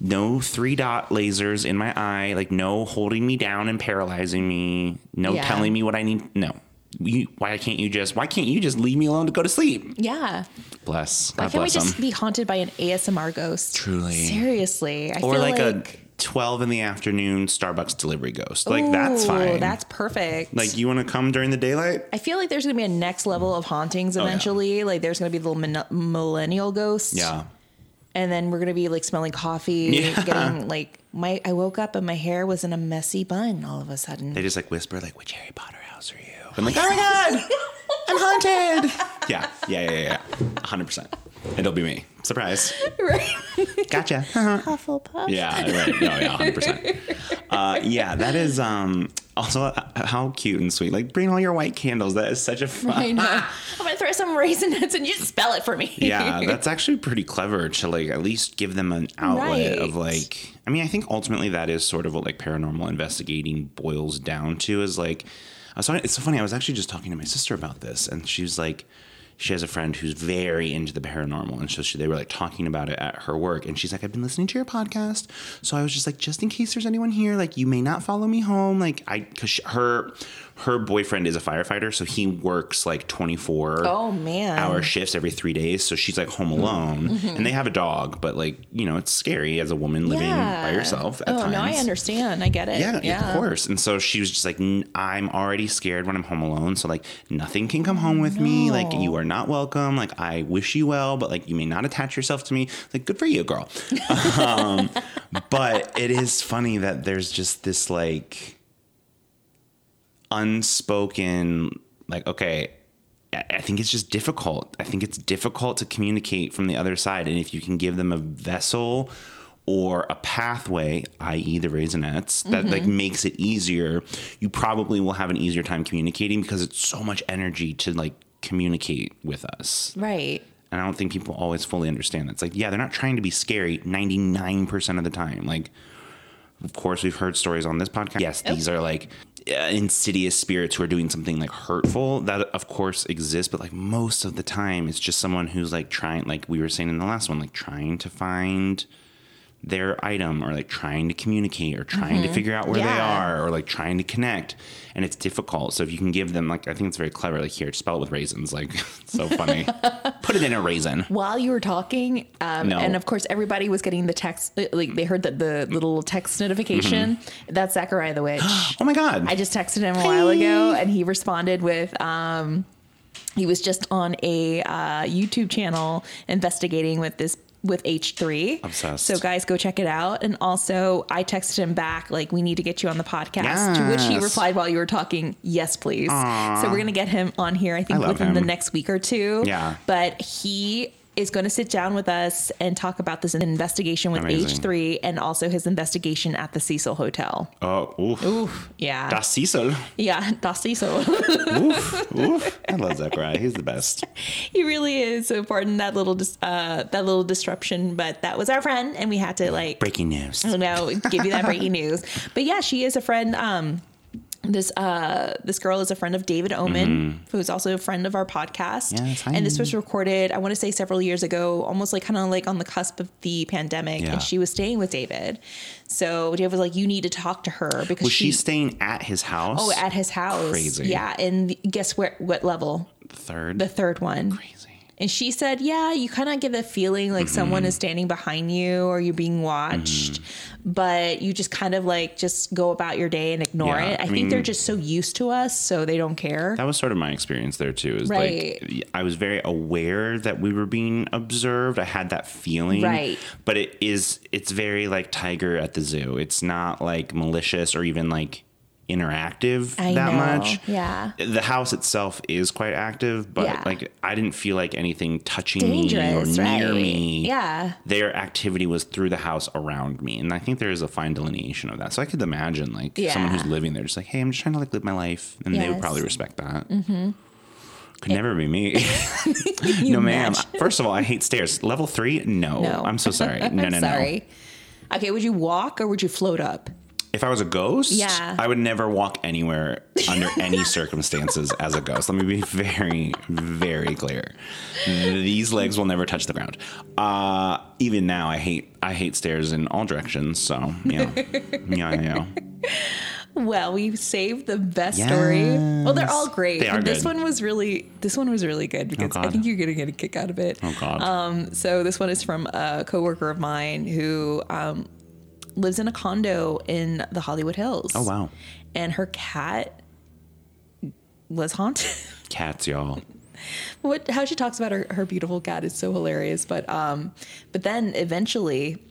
no three dot lasers in my eye, like no holding me down and paralyzing me, no Yeah. telling me what I need. No. You, why can't you just why can't you just leave me alone to go to sleep? Yeah. Bless. Why can't we just them. be haunted by an ASMR ghost? Truly. Seriously. I Or feel like, like, a twelve in the afternoon Starbucks delivery ghost. Like that's fine. That's perfect. like you want to come during the daylight? I feel like there's gonna be a next level of hauntings Oh, yeah. eventually. Like there's gonna be the min- millennial ghost. Yeah. And then we're gonna be like smelling coffee, Yeah. getting like my. I woke up and my hair was in a messy bun all of a sudden. They just like whisper like, "Which Harry Potter house are you?" I'm like, "Oh my god, I'm haunted." Yeah, yeah, yeah, yeah, hundred percent. It'll be me. Surprise. right. Gotcha. Hufflepuff. yeah, right. No, yeah, hundred percent. Uh, yeah, that is um also uh, how cute and sweet. Like, bring all your white candles. That is such a fun. I know. I'm gonna throw some Raisinets and you spell it for me. yeah, that's actually pretty clever to like at least give them an outlet of like. I mean, I think ultimately that is sort of what like paranormal investigating boils down to is like. I was talking, it's so funny. I was actually just talking to my sister about this, and she was like, she has a friend who's very into the paranormal, and so she, they were like talking about it at her work, and she's like, I've been listening to your podcast, so I was just like, just in case there's anyone here, like you may not follow me home, like I, because her, her boyfriend is a firefighter, so he works like 24 Oh man. hour shifts every three days. So she's like home alone, Mm-hmm. and they have a dog, but like you know, it's scary as a woman living by yourself at oh times. no, I understand. I get it. Yeah, yeah. of course. And so she was just like, "N- I'm already scared when I'm home alone. So like, nothing can come home with me. Like, you are not welcome. Like, I wish you well, but like, you may not attach yourself to me. Like, good for you, girl. um, but it is funny that there's just this like unspoken, like, okay. I think it's just difficult. I think it's difficult to communicate from the other side. And if you can give them a vessel or a pathway, i.e., the raisinets, that like mm-hmm. makes it easier, you probably will have an easier time communicating because it's so much energy to like communicate with us. Right. And I don't think people always fully understand that. It's like, yeah, they're not trying to be scary 99% of the time. Like, of course, we've heard stories on this podcast. Yes, these are like uh, insidious spirits who are doing something like hurtful. That, of course, exists. But like most of the time, it's just someone who's like trying, like we were saying in the last one, like trying to find their item or like trying to communicate or trying to figure out where they are or like trying to connect and it's difficult. So if you can give them like i think it's very clever like here spell it with raisins like so funny. Put it in a raisin. While you were talking, um, No. and of course everybody was getting the text, like they heard that the little text notification. That's Zachariah the Witch. oh my god. I just texted him a while ago, and he responded with, um, he was just on a uh, YouTube channel investigating with this with H3. Obsessed. So guys, go check it out. And also, I texted him back like, "We need to get you on the podcast." To which he replied while you were talking, "Yes, please." So we're gonna get him on here. I think I within the next week or two. Yeah. But he is going to sit down with us and talk about this investigation with Amazing. H3 and also his investigation at the Cecil Hotel. oh oof. Oof, yeah. das Cecil yeah, das Cecil. oof oof i love zachariah he's the best he really is. So pardon that little dis- uh, that little disruption, but that was our friend, and we had to like breaking news you know give you that breaking news. But yeah, she is a friend. Um, this uh this girl is a friend of David Omen, who's also a friend of our podcast. Mm-hmm. Yes, and this was recorded, I want to say several years ago, almost like kind of like on the cusp of the pandemic, Yeah. and she was staying with David. So David was like, "You need to talk to her because was she she." staying at his house Oh, at his house. Crazy. Yeah, and guess where? What level? the third The third one. crazy And she said, Yeah, you kind of get the feeling like someone Mm-hmm. is standing behind you or you're being watched, but you just kind of like just go about your day and ignore Yeah, it. I, I think they're just so used to us, so they don't care. that was sort of my experience there too is Right. like i was very aware that we were being observed i had that feeling Right. but it is it's very like tiger at the zoo it's not like malicious or even like interactive I that know. much Yeah. the house itself is quite active but Yeah. like i didn't feel like anything touching me or Dangerous, near right? me Yeah. their activity was through the house around me and i think there is a fine delineation of that so i could imagine like someone who's living there just like hey i'm just trying to like live my life and they would probably respect that mm-hmm. could never be me no ma'am first of all i hate stairs level three no, No. i'm so sorry no no I'm sorry. Okay, would you walk or would you float up? If I was a ghost, Yeah. I would never walk anywhere under any circumstances as a ghost. Let me be very, very clear. These legs will never touch the ground. Uh, even now, I hate I hate stairs in all directions. So yeah, yeah, yeah. Well, we saved the best story. Well, they're all great. They this one was really this one was really good because I think you're gonna get a kick out of it. Oh God. Um, so this one is from a coworker of mine who um, lives in a condo in the Hollywood Hills. oh wow, And her cat was haunted. cats, y'all. what how she talks about her, her beautiful cat is so hilarious. But um, but then eventually.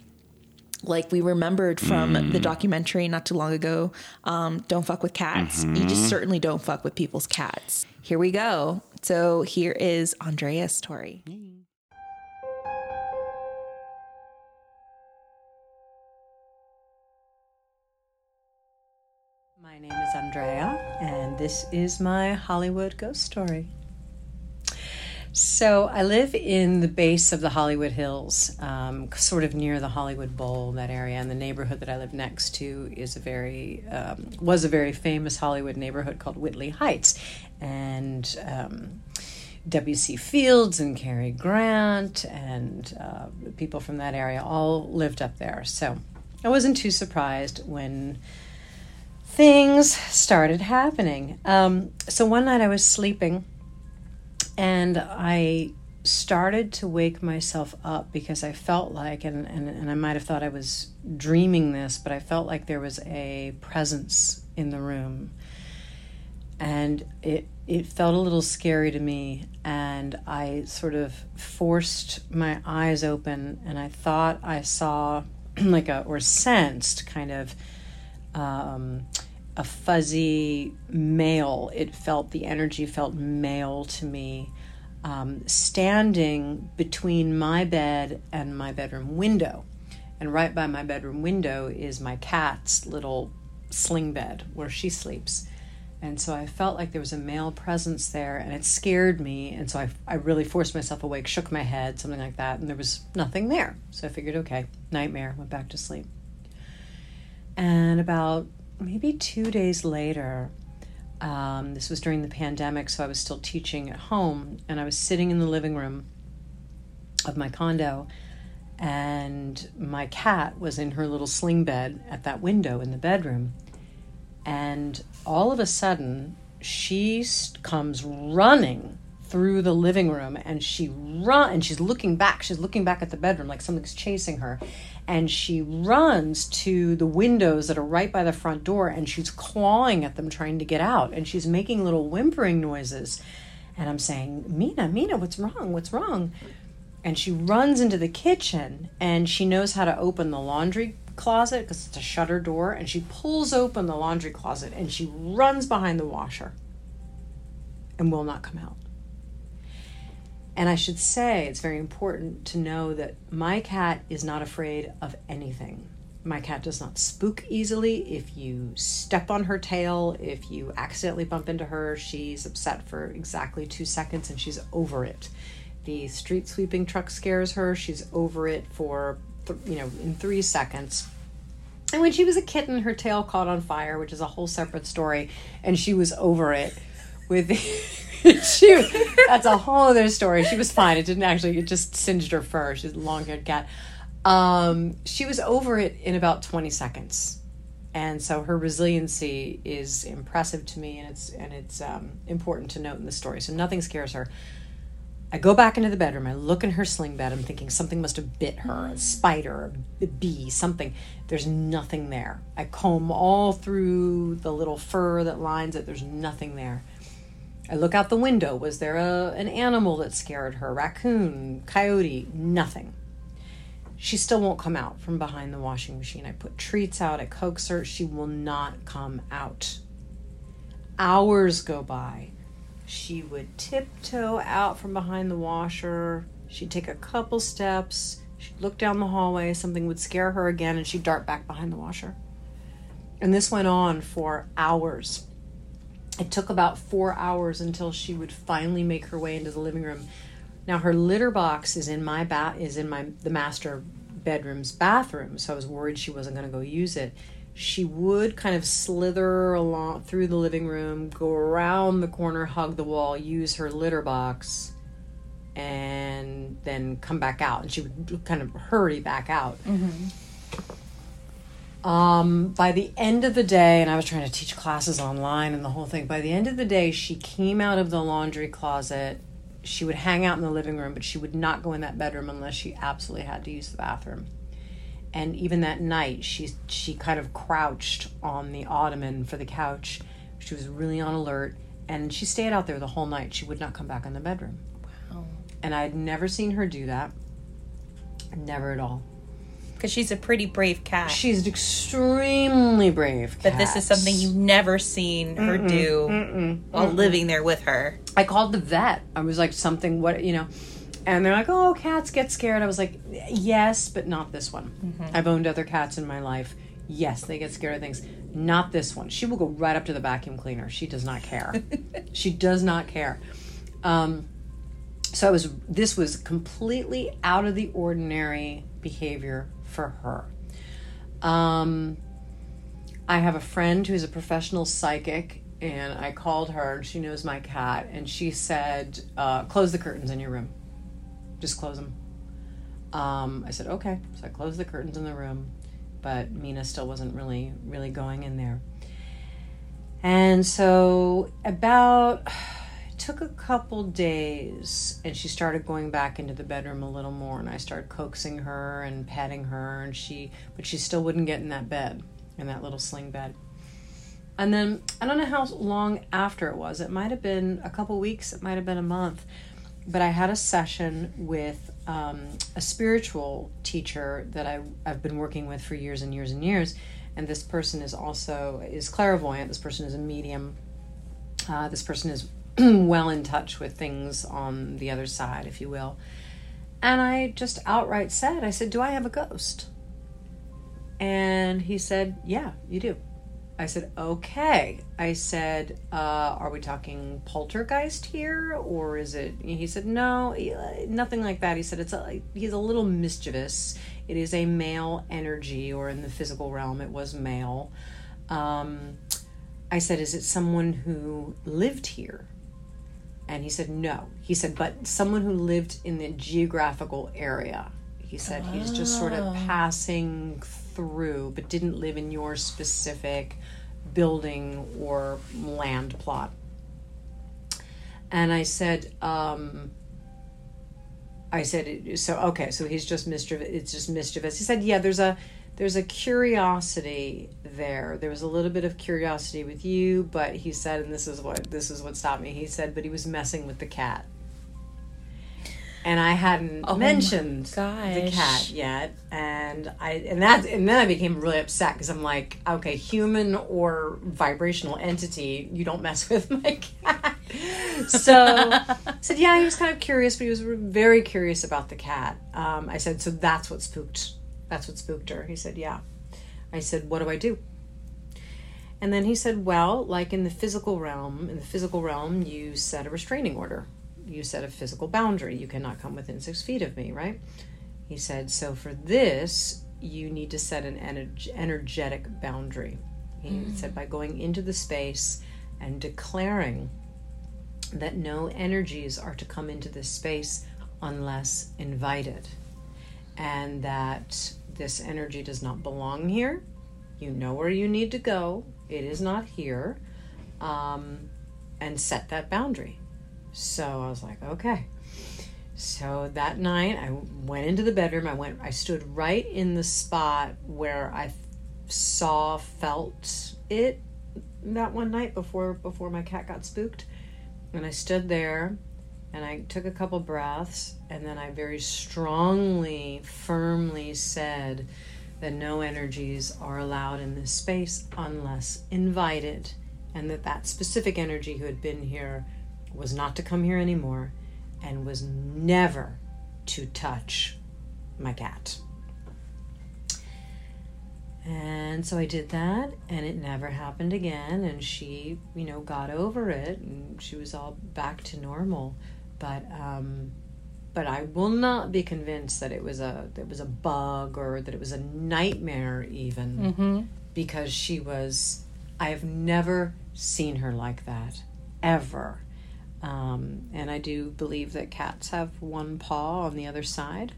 Like we remembered from the documentary not too long ago, um, don't fuck with cats. You just certainly don't fuck with people's cats. Here we go. So here is Andrea's story. My name is Andrea, and this is my Hollywood ghost story. So, I live in the base of the Hollywood Hills, um, sort of near the Hollywood Bowl, that area. And the neighborhood that I live next to is a very, um, was a very famous Hollywood neighborhood called Whitley Heights. And um, W.C. Fields and Cary Grant and uh, people from that area all lived up there. So, I wasn't too surprised when things started happening. Um, so one night I was sleeping and I started to wake myself up because I felt like, and, and, and I might have thought I was dreaming this, but I felt like there was a presence in the room. And it, it felt a little scary to me. And I sort of forced my eyes open and I thought I saw, like a, or sensed kind of, um, a fuzzy male. It felt the energy felt male to me, um, standing between my bed and my bedroom window, and right by my bedroom window is my cat's little sling bed where she sleeps. And so I felt like there was a male presence there, and it scared me. And so I, I really forced myself awake, shook my head, something like that, and there was nothing there. So I figured, okay, nightmare, went back to sleep. And about maybe two days later, um, this was during the pandemic, so I was still teaching at home, and I was sitting in the living room of my condo, and my cat was in her little sling bed at that window in the bedroom. And all of a sudden, she comes running through the living room and she run and she's looking back she's looking back at the bedroom like something's chasing her and she runs to the windows that are right by the front door and she's clawing at them trying to get out and she's making little whimpering noises. And i'm saying mina mina what's wrong? What's wrong? And she runs into the kitchen and she knows how to open the laundry closet because it's a shutter door and she pulls open the laundry closet and she runs behind the washer and will not come out and I should say, it's very important to know that my cat is not afraid of anything. My cat does not spook easily. If you step on her tail, if you accidentally bump into her, she's upset for exactly two seconds and she's over it. The street sweeping truck scares her, she's over it for, th- you know, in three seconds. And when she was a kitten, her tail caught on fire, which is a whole separate story, and she was over it with she that's a whole other story. She was fine. It didn't actually it just singed her fur. She's a long haired cat. Um, she was over it in about 20 seconds. And so her resiliency is impressive to me and it's and it's um, important to note in the story. So nothing scares her. I go back into the bedroom. I look in her sling bed. I'm thinking something must have bit her a spider, a bee, something. There's nothing there. I comb all through the little fur that lines it. There's nothing there. I look out the window. Was there a, an animal that scared her? Raccoon, coyote? Nothing. She still won't come out from behind the washing machine. I put treats out. I coax her. She will not come out. Hours go by. She would tiptoe out from behind the washer. She'd take a couple steps. She'd look down the hallway. Something would scare her again, and she'd dart back behind the washer. And this went on for hours. It took about four hours until she would finally make her way into the living room. Now her litter box is in my bat is in my the master bedroom's bathroom, so I was worried she wasn't going to go use it. she would kind of slither along through the living room, go around the corner, hug the wall, use her litter box, and then come back out. And she would kind of hurry back out. Mm-hmm. Um, by the end of the day, and I was trying to teach classes online and the whole thing, by the end of the day, she came out of the laundry closet. She would hang out in the living room, but she would not go in that bedroom unless she absolutely had to use the bathroom. And even that night, she she kind of crouched on the ottoman for the couch. She was really on alert, and she stayed out there the whole night. She would not come back in the bedroom. Wow. And I'd never seen her do that. Never at all. Because she's a pretty brave cat. She's an extremely brave. but this is something you've never seen her do while living there with her. I called the vet. I was like, something, what, you know. And they're like, oh, cats get scared. I was like, yes, but not this one. I've owned other cats in my life. Yes, they get scared of things. Not this one. She will go right up to the vacuum cleaner. She does not care. she does not care. Um, so I was. This was completely out of the ordinary behavior for her. Um, I have a friend who's a professional psychic, and I called her, and she knows my cat, and she said, uh, "Close the curtains in your room. Just close them." Um, I said, "Okay." So I closed the curtains in the room, but Mina still wasn't really, really going in there. And so about took a couple days and she started going back into the bedroom a little more and I started coaxing her and patting her and she but she still wouldn't get in that bed in that little sling bed. And then I don't know how long after it was. It might have been a couple weeks, it might have been a month. But I had a session with um, a spiritual teacher that I, I've been working with for years and years and years. And this person is also is clairvoyant. This person is a medium. Uh, this person is well in touch with things on the other side, if you will. And I just outright said, I said, Do I have a ghost? And he said, Yeah, you do. I said, Okay. I said, uh, Are we talking poltergeist here? Or is it. He said, No, nothing like that. He said, it's a, He's a little mischievous. It is a male energy, or in the physical realm, it was male. Um, I said, Is it someone who lived here? And he said, No. He said, But someone who lived in the geographical area. He said, He's just sort of passing through, but didn't live in your specific building or land plot. And I said, um, I said, so okay, so he's just mischievous. It's just mischievous. He said, yeah, there's a there's a curiosity there. There was a little bit of curiosity with you, but he said, and this is what this is what stopped me. He said, but he was messing with the cat, and I hadn't Oh mentioned the cat yet, and I and that and then I became really upset because I'm like, okay, human or vibrational entity, you don't mess with my cat. So I said, yeah, he was kind of curious, but he was very curious about the cat. Um, I said, so that's what spooked. That's what spooked her. He said, yeah. I said, what do I do? And then he said, well, like in the physical realm, in the physical realm, you set a restraining order. You set a physical boundary. You cannot come within six feet of me, right? He said, so for this, you need to set an ener- energetic boundary. He mm. said, by going into the space and declaring that no energies are to come into this space unless invited, and that this energy does not belong here. You know where you need to go, it is not here, um, and set that boundary. So I was like, okay. So that night, I went into the bedroom. I went. I stood right in the spot where I saw, felt it that one night before before my cat got spooked. And I stood there and I took a couple breaths and then I very strongly, firmly said that no energies are allowed in this space unless invited and that that specific energy who had been here was not to come here anymore and was never to touch my cat. And so I did that, and it never happened again. And she, you know, got over it, and she was all back to normal. But, um, but I will not be convinced that it was a that it was a bug or that it was a nightmare, even because she was, I have never seen her like that, ever. Um, and I do believe that cats have one paw on the other side,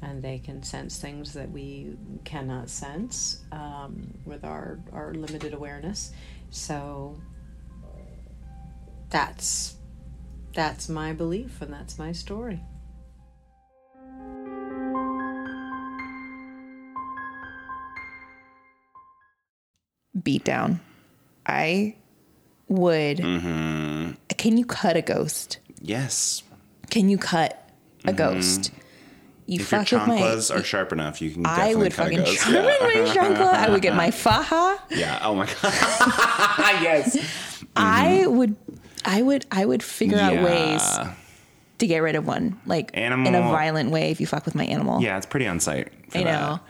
and they can sense things that we cannot sense um, with our, our limited awareness. So that's that's my belief, and that's my story. Beat down. I would. Mm-hmm. Can you cut a ghost? Yes. Can you cut a ghost? You Mm-hmm. If your fuck with my. are sharp enough, you can I would cut a fucking ghost. sharpen Yeah. my chancla. I would get my faja. yeah. Oh my god. yes. I would. I would. I would figure out ways to get rid of one, like animal. in a violent way. If you fuck with my animal, Yeah, it's pretty on sight. I that. know.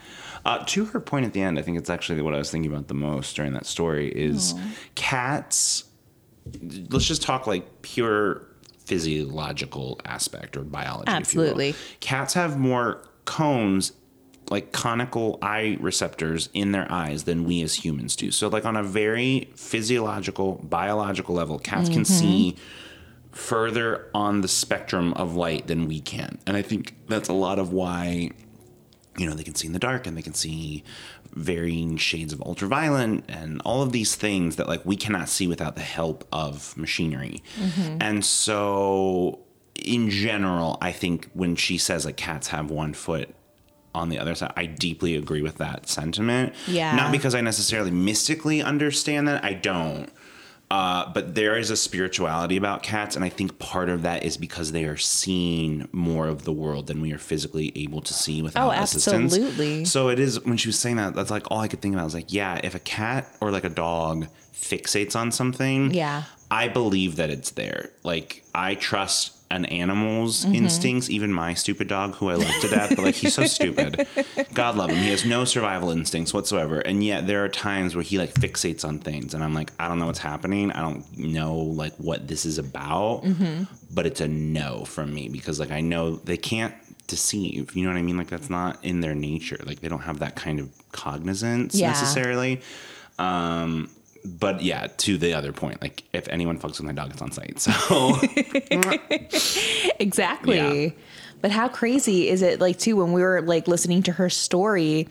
Uh, to her point at the end, I think it's actually what I was thinking about the most during that story is cats. Let's just talk like pure physiological aspect or biology. if you will. Absolutely. Cats have more cones, like conical eye receptors in their eyes than we as humans do. So, like on a very physiological, biological level, cats can mm-hmm. see further on the spectrum of light than we can. And I think that's a lot of why you know, they can see in the dark and they can see varying shades of ultraviolet and all of these things that like we cannot see without the help of machinery. Mm-hmm. And so in general, I think when she says like cats have one foot on the other side, I deeply agree with that sentiment. Yeah. Not because I necessarily mystically understand that. I don't. Uh, but there is a spirituality about cats, and I think part of that is because they are seeing more of the world than we are physically able to see without Oh, assistance. absolutely. So it is when she was saying that. That's like all I could think about. I was like, yeah, if a cat or like a dog fixates on something, Yeah. I believe that it's there. Like I trust an animal's Mm-hmm. instincts, even my stupid dog, who I love to death, but like he's so stupid. God love him. He has no survival instincts whatsoever. And yet there are times where he like fixates on things and I'm like, I don't know what's happening. I don't know like what this is about. Mm-hmm. But it's a no from me because like I know they can't deceive. You know what I mean? Like that's not in their nature. Like they don't have that kind of cognizance Yeah. necessarily. Um but yeah, to the other point, like if anyone fucks with my dog, it's on sight. So exactly. Yeah. But how crazy is it like too when we were like listening to her story,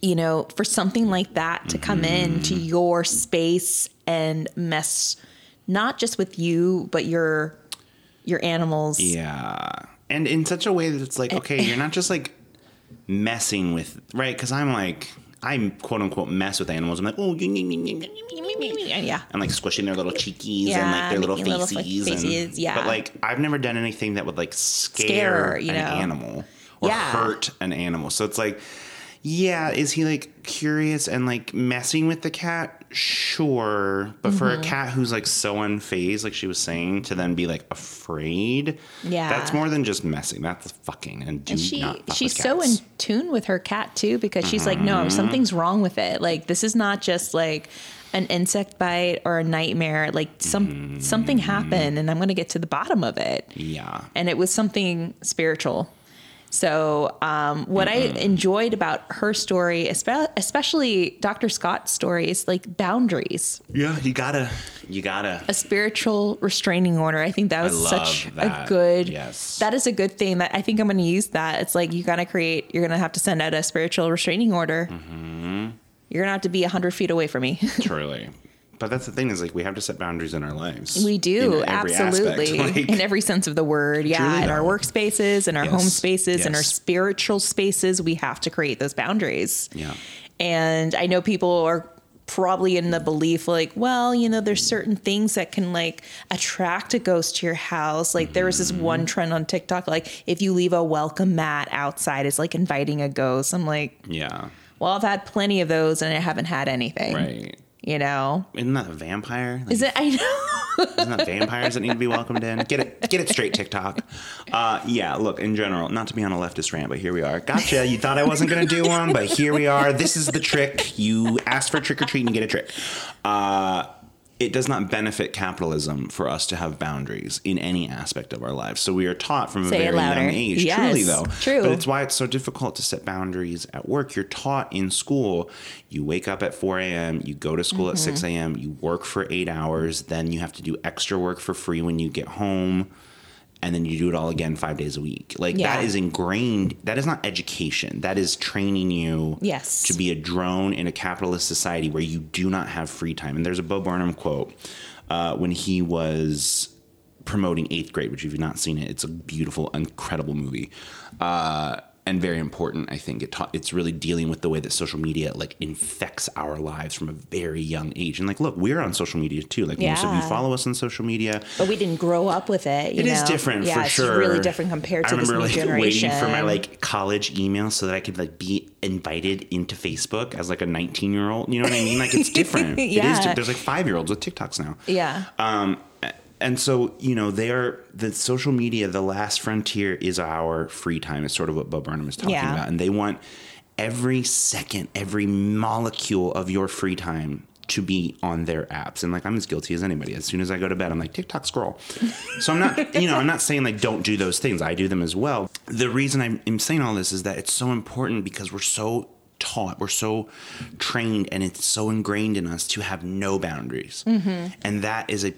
you know, for something like that to come in to Mm-hmm. your space and mess not just with you, but your your animals. Yeah. And in such a way that it's like, okay, you're not just like messing with, right? Because I'm like, I'm quote unquote mess with animals. I'm like, oh, Yeah. I'm like squishing their little cheekies and like their little making little faces. and- yeah. But like, I've never done anything that would like scare, Scare, you an know. animal or Yeah. hurt an animal. So it's like, yeah, is he like curious and like messing with the cat? Sure. But for Mm-hmm. a cat who's like so unfazed, like she was saying, to then be like afraid, Yeah. that's more than just messing. That's fucking and do And she not. she's so in tune with her cat too because she's like Mm-hmm. no something's wrong with it like this is not just like an insect bite or a nightmare like some Mm-hmm. something happened and i'm going to get to the bottom of it Yeah. and it was something spiritual so um, what i enjoyed about her story especially dr scott's story is like boundaries Yeah. You gotta. You gotta. a spiritual restraining order. I think that was such that. a good. Yes. that is a good thing. That I think I'm to use that. It's like you got to create. You're to have to send out a spiritual restraining order. Mm-hmm. You're to have to be hundred feet away from me. Truly. But that's the thing is like we have to set boundaries in our lives. we do absolutely. Like, in every sense of the word. Yeah, in our workspaces, in our Yes. home spaces, in our spiritual spaces, we have to create those boundaries. yeah. And I know people are probably in the belief like, well, you know, there's certain things that can like attract a ghost to your house. Like there was this Mm-hmm. one trend on TikTok, like if you leave a welcome mat outside, it's like inviting a ghost. I'm like, Yeah. well, I've had plenty of those and I haven't had anything. Right. You know? Isn't that a vampire? Like, Is it I know Isn't that vampires that need to be welcomed in? Get it, get it straight, TikTok. Uh, yeah, look, in general, not to be on a leftist rant, but here we are. Gotcha. You thought I wasn't going to do one, but here we are. This is the trick. You asked for trick or treat and you get a trick. Uh, it does not benefit capitalism for us to have boundaries in any aspect of our lives. So we are taught from Say a very young age. Yes, truly, though. true. But it's why it's so difficult to set boundaries at work. You're taught in school, you wake up at 4 a.m., you go to school at 6 Mm-hmm. a.m., you work for eight hours, then you have to do extra work for free when you get home. And then you do it all again five days a week. Like Yeah. that is ingrained. That is not education. That is training you Yes. to be a drone in a capitalist society where you do not have free time. And there's a Bo Burnham quote uh, when he was promoting Eighth Grade, which if you've not seen it, it's a beautiful, incredible movie. Uh, and very important, I think. It ta- it's really dealing with the way that social media like infects our lives from a very young age. And like, look, we're on social media too. Like most of you follow us on social media. But we didn't grow up with it. You It is know? different yeah, for it's sure. really different compared to I this remember new like generation. waiting for my like college email so that I could like be invited into Facebook as like a 19 year old. You know what I mean? Like it's different. It is. Yeah. There's like five year olds with TikToks now. yeah. Um, and so you know they are the social media. The last frontier is our free time. Is sort of what Bo Burnham is talking Yeah. about, and they want every second, every molecule of your free time to be on their apps. And like I'm as guilty as anybody. As soon as I go to bed, I'm like TikTok scroll. So I'm not, you know, I'm not saying like don't do those things. I do them as well. The reason I'm, I'm saying all this is that it's so important because we're so taught, we're so trained, and it's so ingrained in us to have no boundaries. Mm-hmm. And that is a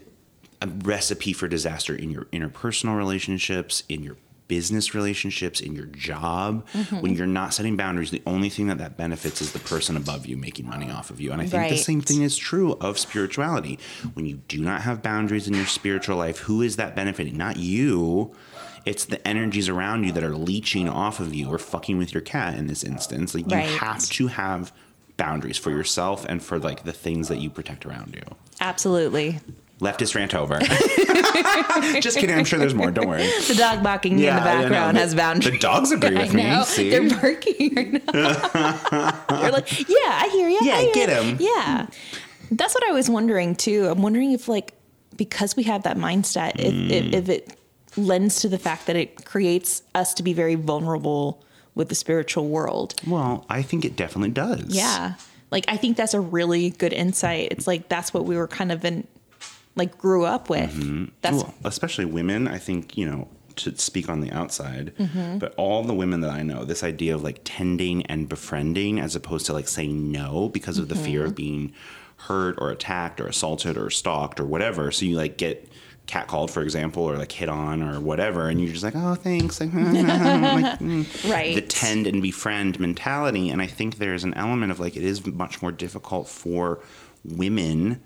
a recipe for disaster in your interpersonal relationships, in your business relationships, in your job. Mm-hmm. When you're not setting boundaries, the only thing that that benefits is the person above you making money off of you. And I think the same thing is true of spirituality. When you do not have boundaries in your spiritual life, who is that benefiting? Not you. It's the energies around you that are leeching off of you or fucking with your cat in this instance. Like you Right. have to have boundaries for yourself and for like the things that you protect around you. Absolutely. Leftist rant over. Just kidding. I'm sure there's more. Don't worry. The dog barking in the background The- has boundaries. The dogs agree with me. See? They're barking right now. You're like, yeah, I hear you. Yeah, I get ya." 'em. Yeah. That's what I was wondering too. I'm wondering if, like, because we have that mindset, if, Mm. if, if it lends to the fact that it creates us to be very vulnerable with the spiritual world. well, I think it definitely does. Yeah. Like, I think that's a really good insight. It's like that's what we were kind of in, like, grew up with. That's Well, especially women, I think, you know, to speak on the outside, Mm-hmm. but all the women that I know, this idea of like tending and befriending as opposed to like saying no because of the fear Mm-hmm. of being hurt or attacked or assaulted or stalked or whatever. So you like get catcalled, for example, or like hit on or whatever, and you're just like, oh, thanks. Like, like, mm. Right. The tend and befriend mentality. And I think there's an element of like, it is much more difficult for women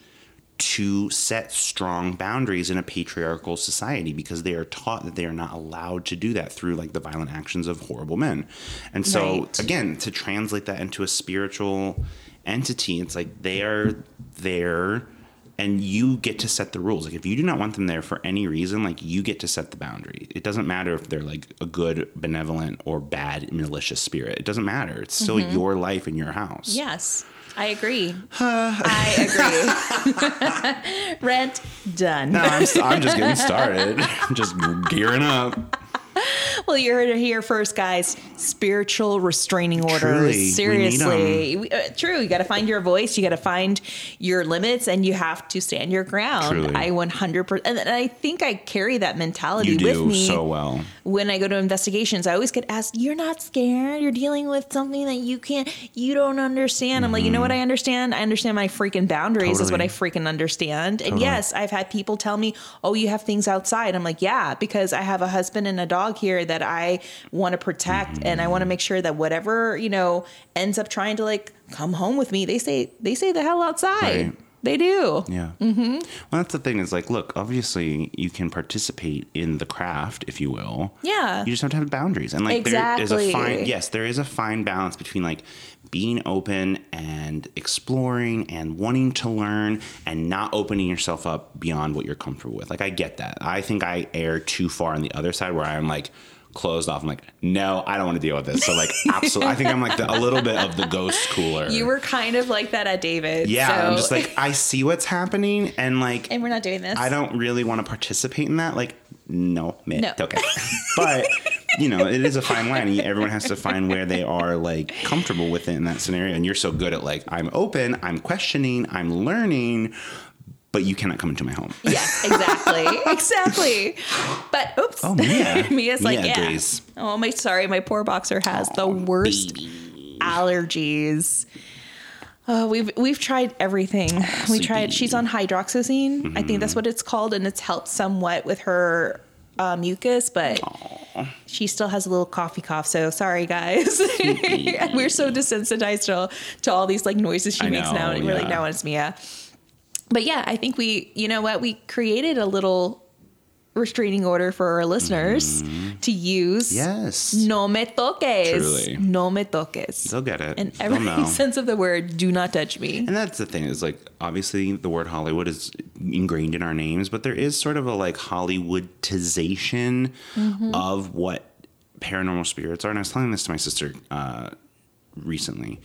to set strong boundaries in a patriarchal society because they are taught that they are not allowed to do that through like the violent actions of horrible men. And so Right. again, to translate that into a spiritual entity, it's like they are there and you get to set the rules. Like if you do not want them there for any reason, like you get to set the boundary. It doesn't matter if they're like a good, benevolent or bad malicious spirit. It doesn't matter. It's still mm-hmm. your life in your house. Yes, I agree. I agree. Rent done. No, I'm, I'm just getting started. I'm just gearing up. Well, you heard it here first, guys. Spiritual restraining orders. Truly, Seriously, We- uh, true. You got to find your voice. You got to find your limits, and you have to stand your ground. Truly. I 100. percent And I think I carry that mentality You with me so well. when I go to investigations. I always get asked, "You're not scared? You're dealing with something that you can't, you don't understand." I'm like, you know what? I understand. I understand my freaking boundaries. Is what I Mm-hmm. Totally. freaking understand. And yes, I've had people tell me, "Oh, you have things outside." I'm like, "Yeah," because I have a husband and a dog here that I want to protect, and I want to make sure that whatever you know ends up trying to like come home with me, they say they say the hell outside. Right. They do. Yeah. Mm-hmm. Well, that's the thing is like, look, obviously you can participate in the craft, if you will. Yeah. You just have to have boundaries. And like, there is a fine, yes, there is a fine balance between like being open and exploring and wanting to learn and not opening yourself up beyond what you're comfortable with. Like, I get that. I think I err too far on the other side where I'm like, closed off. I'm like, no, I don't want to deal with this. So like, absolutely, I think I'm like the, a little bit of the ghost cooler. You were kind of like that at David. yeah, so- I'm just like, I see what's happening, and like, and we're not doing this. I don't really want to participate in that. Like, no, No. okay. but you know, it is a fine line. Everyone has to find where they are like comfortable with it in that scenario. And you're so good at like, I'm open, I'm questioning, I'm learning. but you cannot come into my home. Yes, exactly, exactly. But oops, Oh, Mia. Mia's like, Mia yeah. agrees. Oh my, sorry, my poor boxer has the oh, worst allergies. Oh, we've we've tried everything. we tried. She's on hydroxyzine. I think that's what it's called, and it's helped somewhat with her uh, mucus, but she still has a little coffee cough. So sorry, guys. We're so desensitized to to all these like noises she I makes now. know, And we're like, yeah. now it's Mia. But yeah, I think we, you know what, we created a little restraining order for our listeners to use. Yes. No me toques. Truly. No me toques. They'll get it. In every sense of the word, do not touch me. And that's the thing is like obviously the word Hollywood is ingrained in our names, but there is sort of a like Hollywoodization Mm-hmm. of what paranormal spirits are. And I was telling this to my sister uh, recently.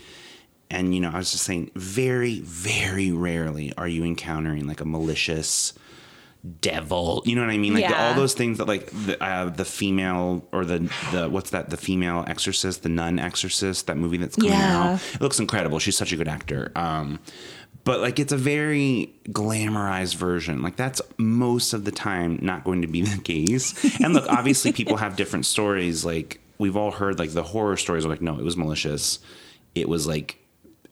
And you know, I was just saying, very, very rarely are you encountering like a malicious devil. You know what I mean? Like the- all those things that like the, uh, the female or the the what's that? The female exorcist, the nun exorcist, that movie that's coming Yeah. out. It looks incredible. She's such a good actor. Um, but like it's a very glamorized version. Like that's most of the time not going to be the case. And look, obviously people have different stories. Like we've all heard like the horror stories are like, no, it was malicious. It was like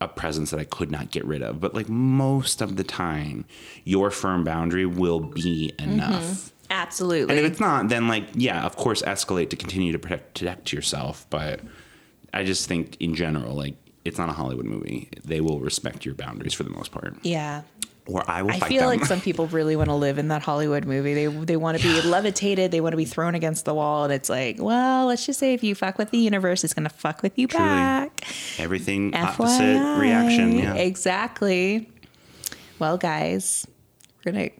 a presence that I could not get rid of. But like most of the time, your firm boundary will be enough. Mm-hmm. Absolutely. And if it's not, then like, yeah, of course, escalate to continue to protect, protect yourself. But I just think in general, like, it's not a Hollywood movie. They will respect your boundaries for the most part, yeah. Or I will I feel them. like some people really want to live in that Hollywood movie. They they want to be levitated. They want to be thrown against the wall, and it's like, well, let's just say if you fuck with the universe, it's gonna fuck with you Truly. back. Everything opposite reaction. Yeah. Exactly. Well, guys, we're gonna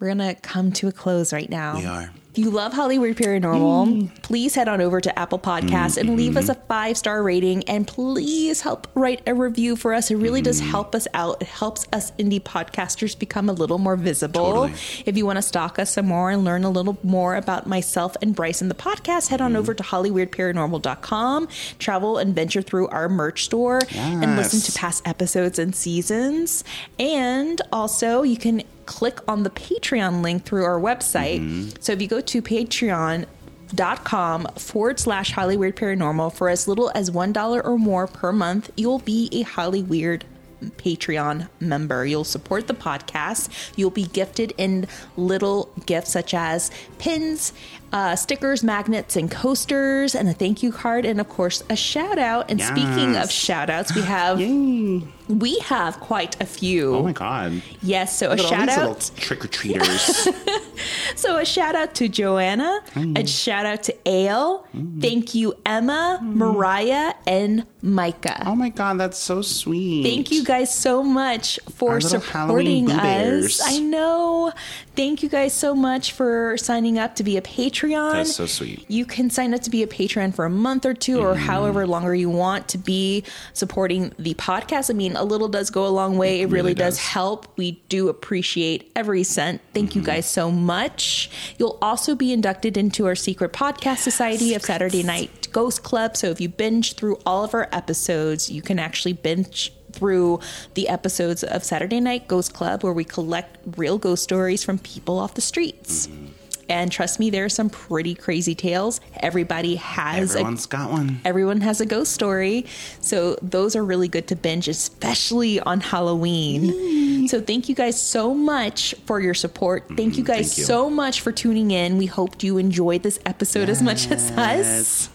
we're gonna come to a close right now. We are. If you love Hollyweird Paranormal, mm. please head on over to Apple Podcasts and leave us a mm-hmm. five star rating and please help write a review for us. It really does mm-hmm. help us out. It helps us indie podcasters become a little more visible. Totally. If you want to stalk us some more and learn a little more about myself and Bryce and the podcast, head on mm-hmm. over to hollyweirdparanormal.com, travel and venture through our merch store and listen to past episodes and seasons. And also, you can click on the Patreon link through our website. So if you go to patreon.com forward slash highly Hollyweird Paranormal for as little as $1 or more per month, you'll be a highly weird Patreon member. You'll support the podcast. You'll be gifted in little gifts such as pins, uh, stickers, magnets, and coasters, and a thank you card, and of course a shout out. And speaking of Yes. shout outs, we have we have quite a few. Oh my god! Yes, so a Look all shout out. trick or treaters. So a shout out to Joanna, a shout out to Ale. Thank you, Emma, Mariah, and Micah. oh my god, that's so sweet. Thank you guys so much for supporting us. I know. Thank you guys so much for signing up to be a Patreon. That's so sweet. You can sign up to be a patron for a month or 2 or Mm-hmm. however longer you want to be supporting the podcast. I mean, a little does go a long way. It, really, really does. does. help. We do appreciate every cent. Thank Mm-hmm. you guys so much. You'll also be inducted into our secret podcast society of Saturday Night Ghost Club. So if you binge through all of our episodes, you can actually binge through the episodes of Saturday Night Ghost Club where we collect real ghost stories from people off the streets. Mm-hmm. And trust me, there are some pretty crazy tales. Everybody has a Everyone's got one. everyone has a ghost story. So those are really good to binge, especially on Halloween. So thank you guys so much for your support. Thank you guys Mm-hmm. thank you. so much for tuning in. We hope you enjoyed this episode as much as us.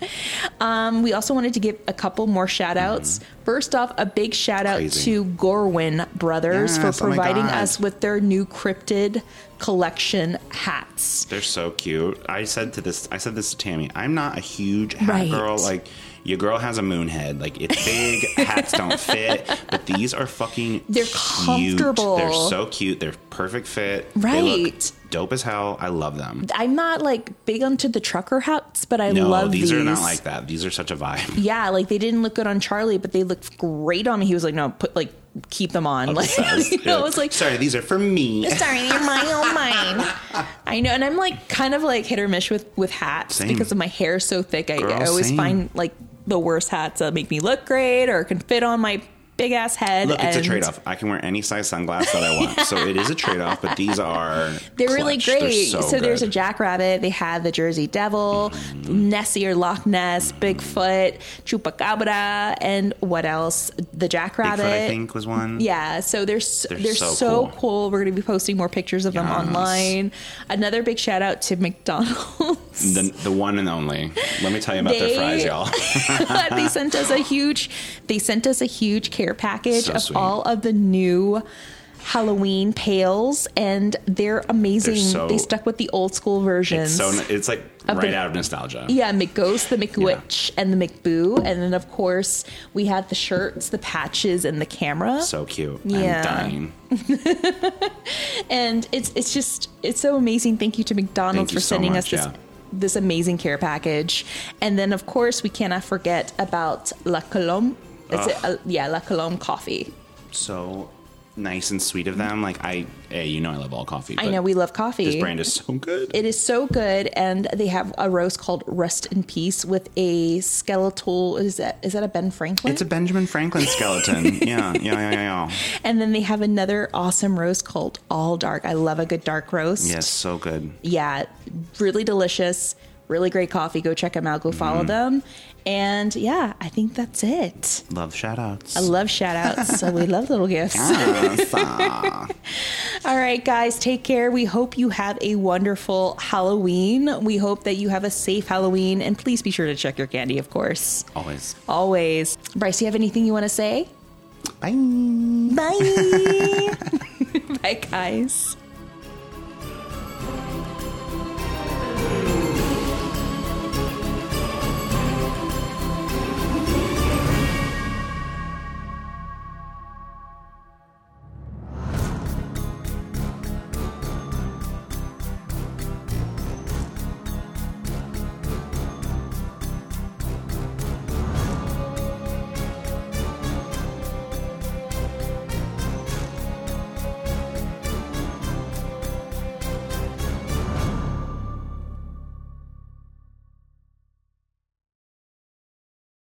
Um, we also wanted to give a couple more shout outs. First off, a big shout out. Crazy. to Goorin Brothers Yes, for oh providing God. us with their new cryptid collection hats. They're so cute. I said to this, I said this to Tammy. I'm not a huge hat Right. girl. Like your girl has a moon head. Like it's big. hats don't fit, but these are fucking. They're cute. comfortable. They're so cute. They're perfect fit. Right. dope as hell. I love them. I'm not like big onto the trucker hats, but I No, love these, these. are not like that. These are such a vibe. Yeah, like they didn't look good on Charlie, but they looked great on me. He was like, "No, put like keep them on." Like, you know, was like, sorry, these are for me. "Sorry, you're mine, oh mine." I know, and I'm like kind of like hit or miss with with hats Same. because of my hair so thick. I, Girl, I always same. find like the worst hats that make me look great or can fit on my big ass head. Look, it's a trade off. I can wear any size sunglasses that I want. So it is a trade off, but these are. They're really clutch. They're great. so so there's a jackrabbit. They have the Jersey Devil, mm-hmm. Nessie or Loch Ness, Bigfoot, Chupacabra, and what else? The jackrabbit. Bigfoot, I think, was one. Yeah, so they're They're they're, so so, cool. cool. We're going to be posting more pictures of them online. Another big shout out to McDonald's. The, the one and only. Let me tell you about their fries, y'all. they sent us a huge they sent us a huge care package So of sweet. all of the new Halloween pails and they're amazing. They're so- they stuck with the old school versions. so it's like right the- out of nostalgia. yeah, McGhost, the McWitch, and the McBoo, and then of course we had the shirts, the patches, and the camera. So cute. Yeah. I'm dying. and it's it's just it's so amazing. Thank you to McDonald's Thank you for so sending much, us this yeah. This amazing care package. And then of course we cannot forget about La Colombe. Is it, uh, yeah, La Colombe coffee. So nice and sweet of them. Like I, hey, you know I love all coffee. I know we love coffee. This brand is so good. It is so good, and they have a roast called Rest in Peace with a skeletal. Is that is that a Ben Franklin? It's a Benjamin Franklin skeleton. yeah, yeah, yeah, yeah, yeah. and then they have another awesome roast called All Dark. I love a good dark roast. Yes, so good. Yeah, really delicious. Really great coffee. Go check them out. Go follow Mm-hmm. them. And yeah, I think that's it. Love shout outs. I love shout outs. so we love little gifts. Ah, All right, guys, take care. We hope you have a wonderful Halloween. We hope that you have a safe Halloween. And please be sure to check your candy, of course. Always. Always. Bryce, do you have anything you want to say? Bye. Bye. Bye, guys.